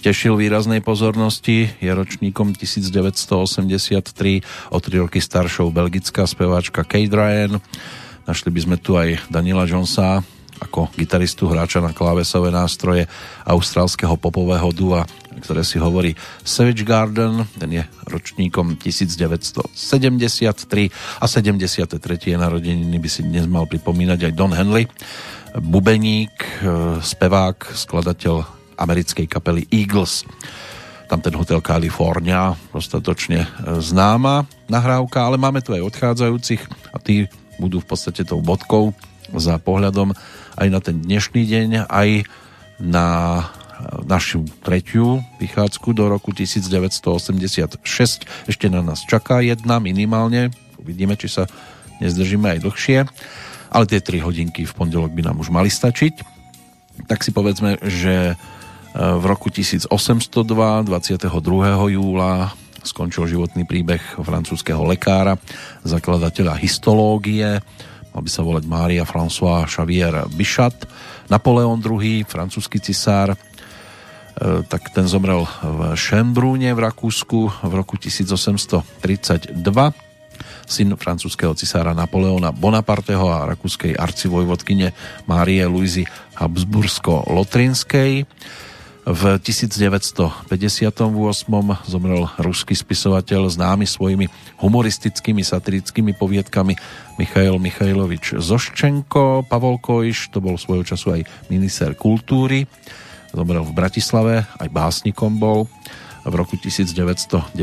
tešil výraznej pozornosti. Je ročníkom 1983, o tri roky staršou belgická speváčka Kate Ryan. Našli by sme tu aj Danila Jonesa, ako gitaristu, hráča na klávesové nástroje austrálskeho popového dua, ktoré si hovorí Savage Garden, ten je ročníkom 1973 a 73. narodeniny by si dnes mal pripomínať aj Don Henley, bubeník, e, spevák, skladateľ americkej kapely Eagles. Tam ten hotel California, dostatočne e, známa nahrávka, ale máme tu aj odchádzajúcich a tí budú v podstate tou bodkou za pohľadom aj na ten dnešný deň, aj na našu tretiu vychádzku do roku 1986. Ešte na nás čaká jedna minimálne. Uvidíme, či sa nezdržíme aj dlhšie. Ale tie 3 hodinky v pondelok by nám už mali stačiť. Tak si povedzme, že v roku 1802, 22. júla skončil životný príbeh francúzského lekára, zakladateľa histológie, mal by sa volať Mária François Xavier Bichat. Napoleon II, francúzsky cisár, tak ten zomrel v Schönbrunne v Rakúsku v roku 1832. Syn francúzského cisára Napoleona Bonaparteho a rakúskej arcivojvodkyne Márie Luizy Habsbursko-Lotrinskej. V 1958 zomrel ruský spisovateľ známy svojimi humoristickými satirickými poviedkami Michail Michailovič Zoščenko. Pavol Kojš, to bol svojho času aj minister kultúry. Zomrel v Bratislave, aj básnikom bol v roku 1993.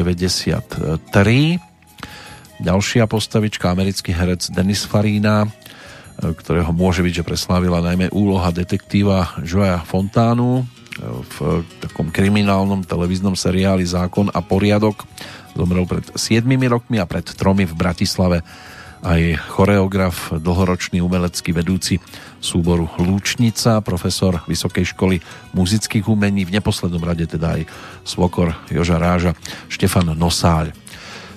Ďalšia postavička, americký herec Denis Farina, ktorého môže byť, že preslávila najmä úloha detektíva Joa Fontánu v takom kriminálnom televíznom seriáli Zákon a poriadok. Zomrel pred 7 rokmi a pred tromi v Bratislave aj choreograf, dlhoročný umelecký vedúci súboru Lúčnica, profesor Vysokej školy muzických umení, v neposlednom rade teda aj svokor Joža Ráža, Štefan Nosáľ.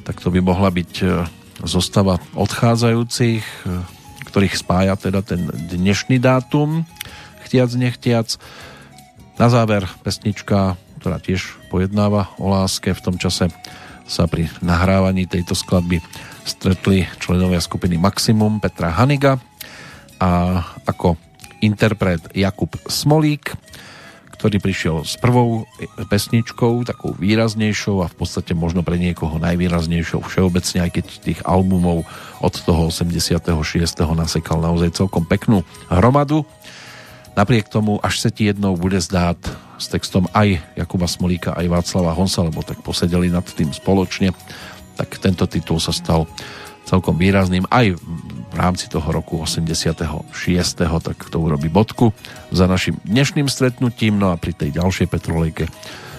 Tak to by mohla byť e, zostava odchádzajúcich, e, ktorých spája teda ten dnešný dátum, chtiac nechtiac. Na záver pesnička, ktorá tiež pojednáva o láske, v tom čase sa pri nahrávaní tejto skladby stretli členovia skupiny Maximum Petra Haniga a ako interpret Jakub Smolík, ktorý prišiel s prvou pesničkou, takou výraznejšou a v podstate možno pre niekoho najvýraznejšou všeobecne, aj keď tých albumov od toho 86. nasekal naozaj celkom peknú hromadu. Napriek tomu, až sa ti jednou bude zdát s textom aj Jakuba Smolíka, aj Václava Honsa, lebo tak posedeli nad tým spoločne, tak tento titul sa stal celkom výrazným aj v rámci toho roku 86. tak to urobí bodku za našim dnešným stretnutím no a pri tej ďalšej petrolejke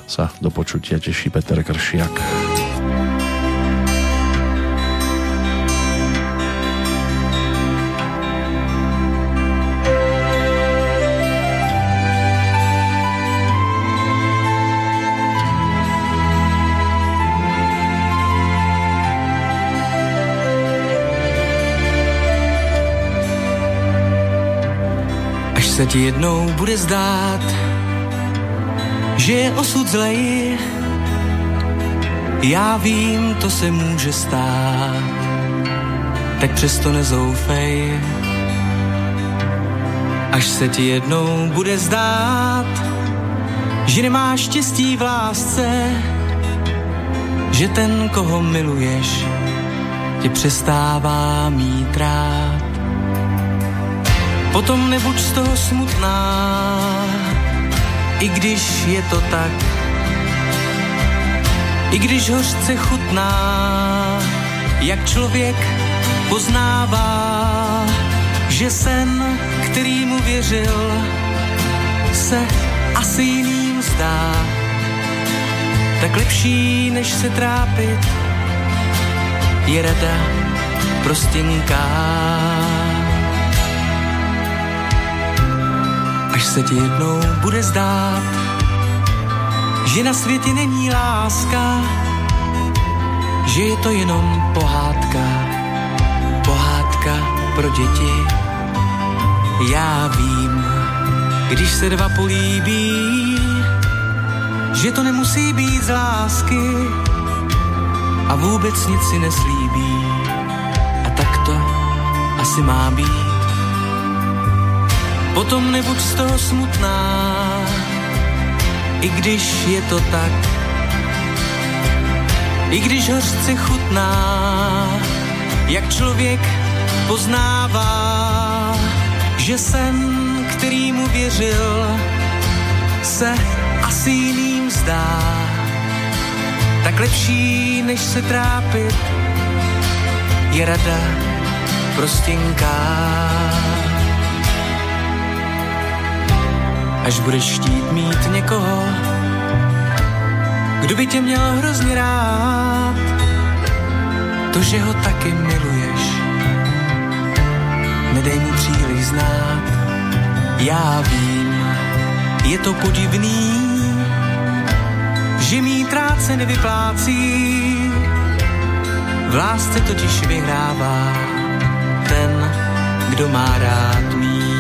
sa do počutia teší Peter Kršiak. Se ti jednou bude zdát, že je osud zlej. Já vím, to se může stát, tak přesto nezoufej. Až se ti jednou bude zdát, že nemáš štěstí v lásce, že ten, koho miluješ, tě přestává mít rád. Potom nebuď z toho smutná, i když je to tak. I když hořce chutná, jak člověk poznává, že sen, který mu věřil, se asi jiným zdá. Tak lepší, než se trápit, je rada prostinká. Až se ti jednou bude zdát, že na světě není láska, že je to jenom pohádka, pohádka pro děti. Já vím, když se dva políbí, že to nemusí být z lásky a vůbec nic si neslíbí. A tak to asi má být. Potom nebuď z toho smutná, i když je to tak. I když hořce chutná, jak člověk poznává, že sen, který mu věřil, se asi jiným zdá. Tak lepší, než se trápit, je rada prostinká. Až budeš štít mít někoho, kdo by tě měl hrozně rád, to, že ho taky miluješ, nedej mu příliš znát. Já vím, je to podivný, že mít rád se nevyplácí, v lásce totiž vyhrává ten, kdo má rád mít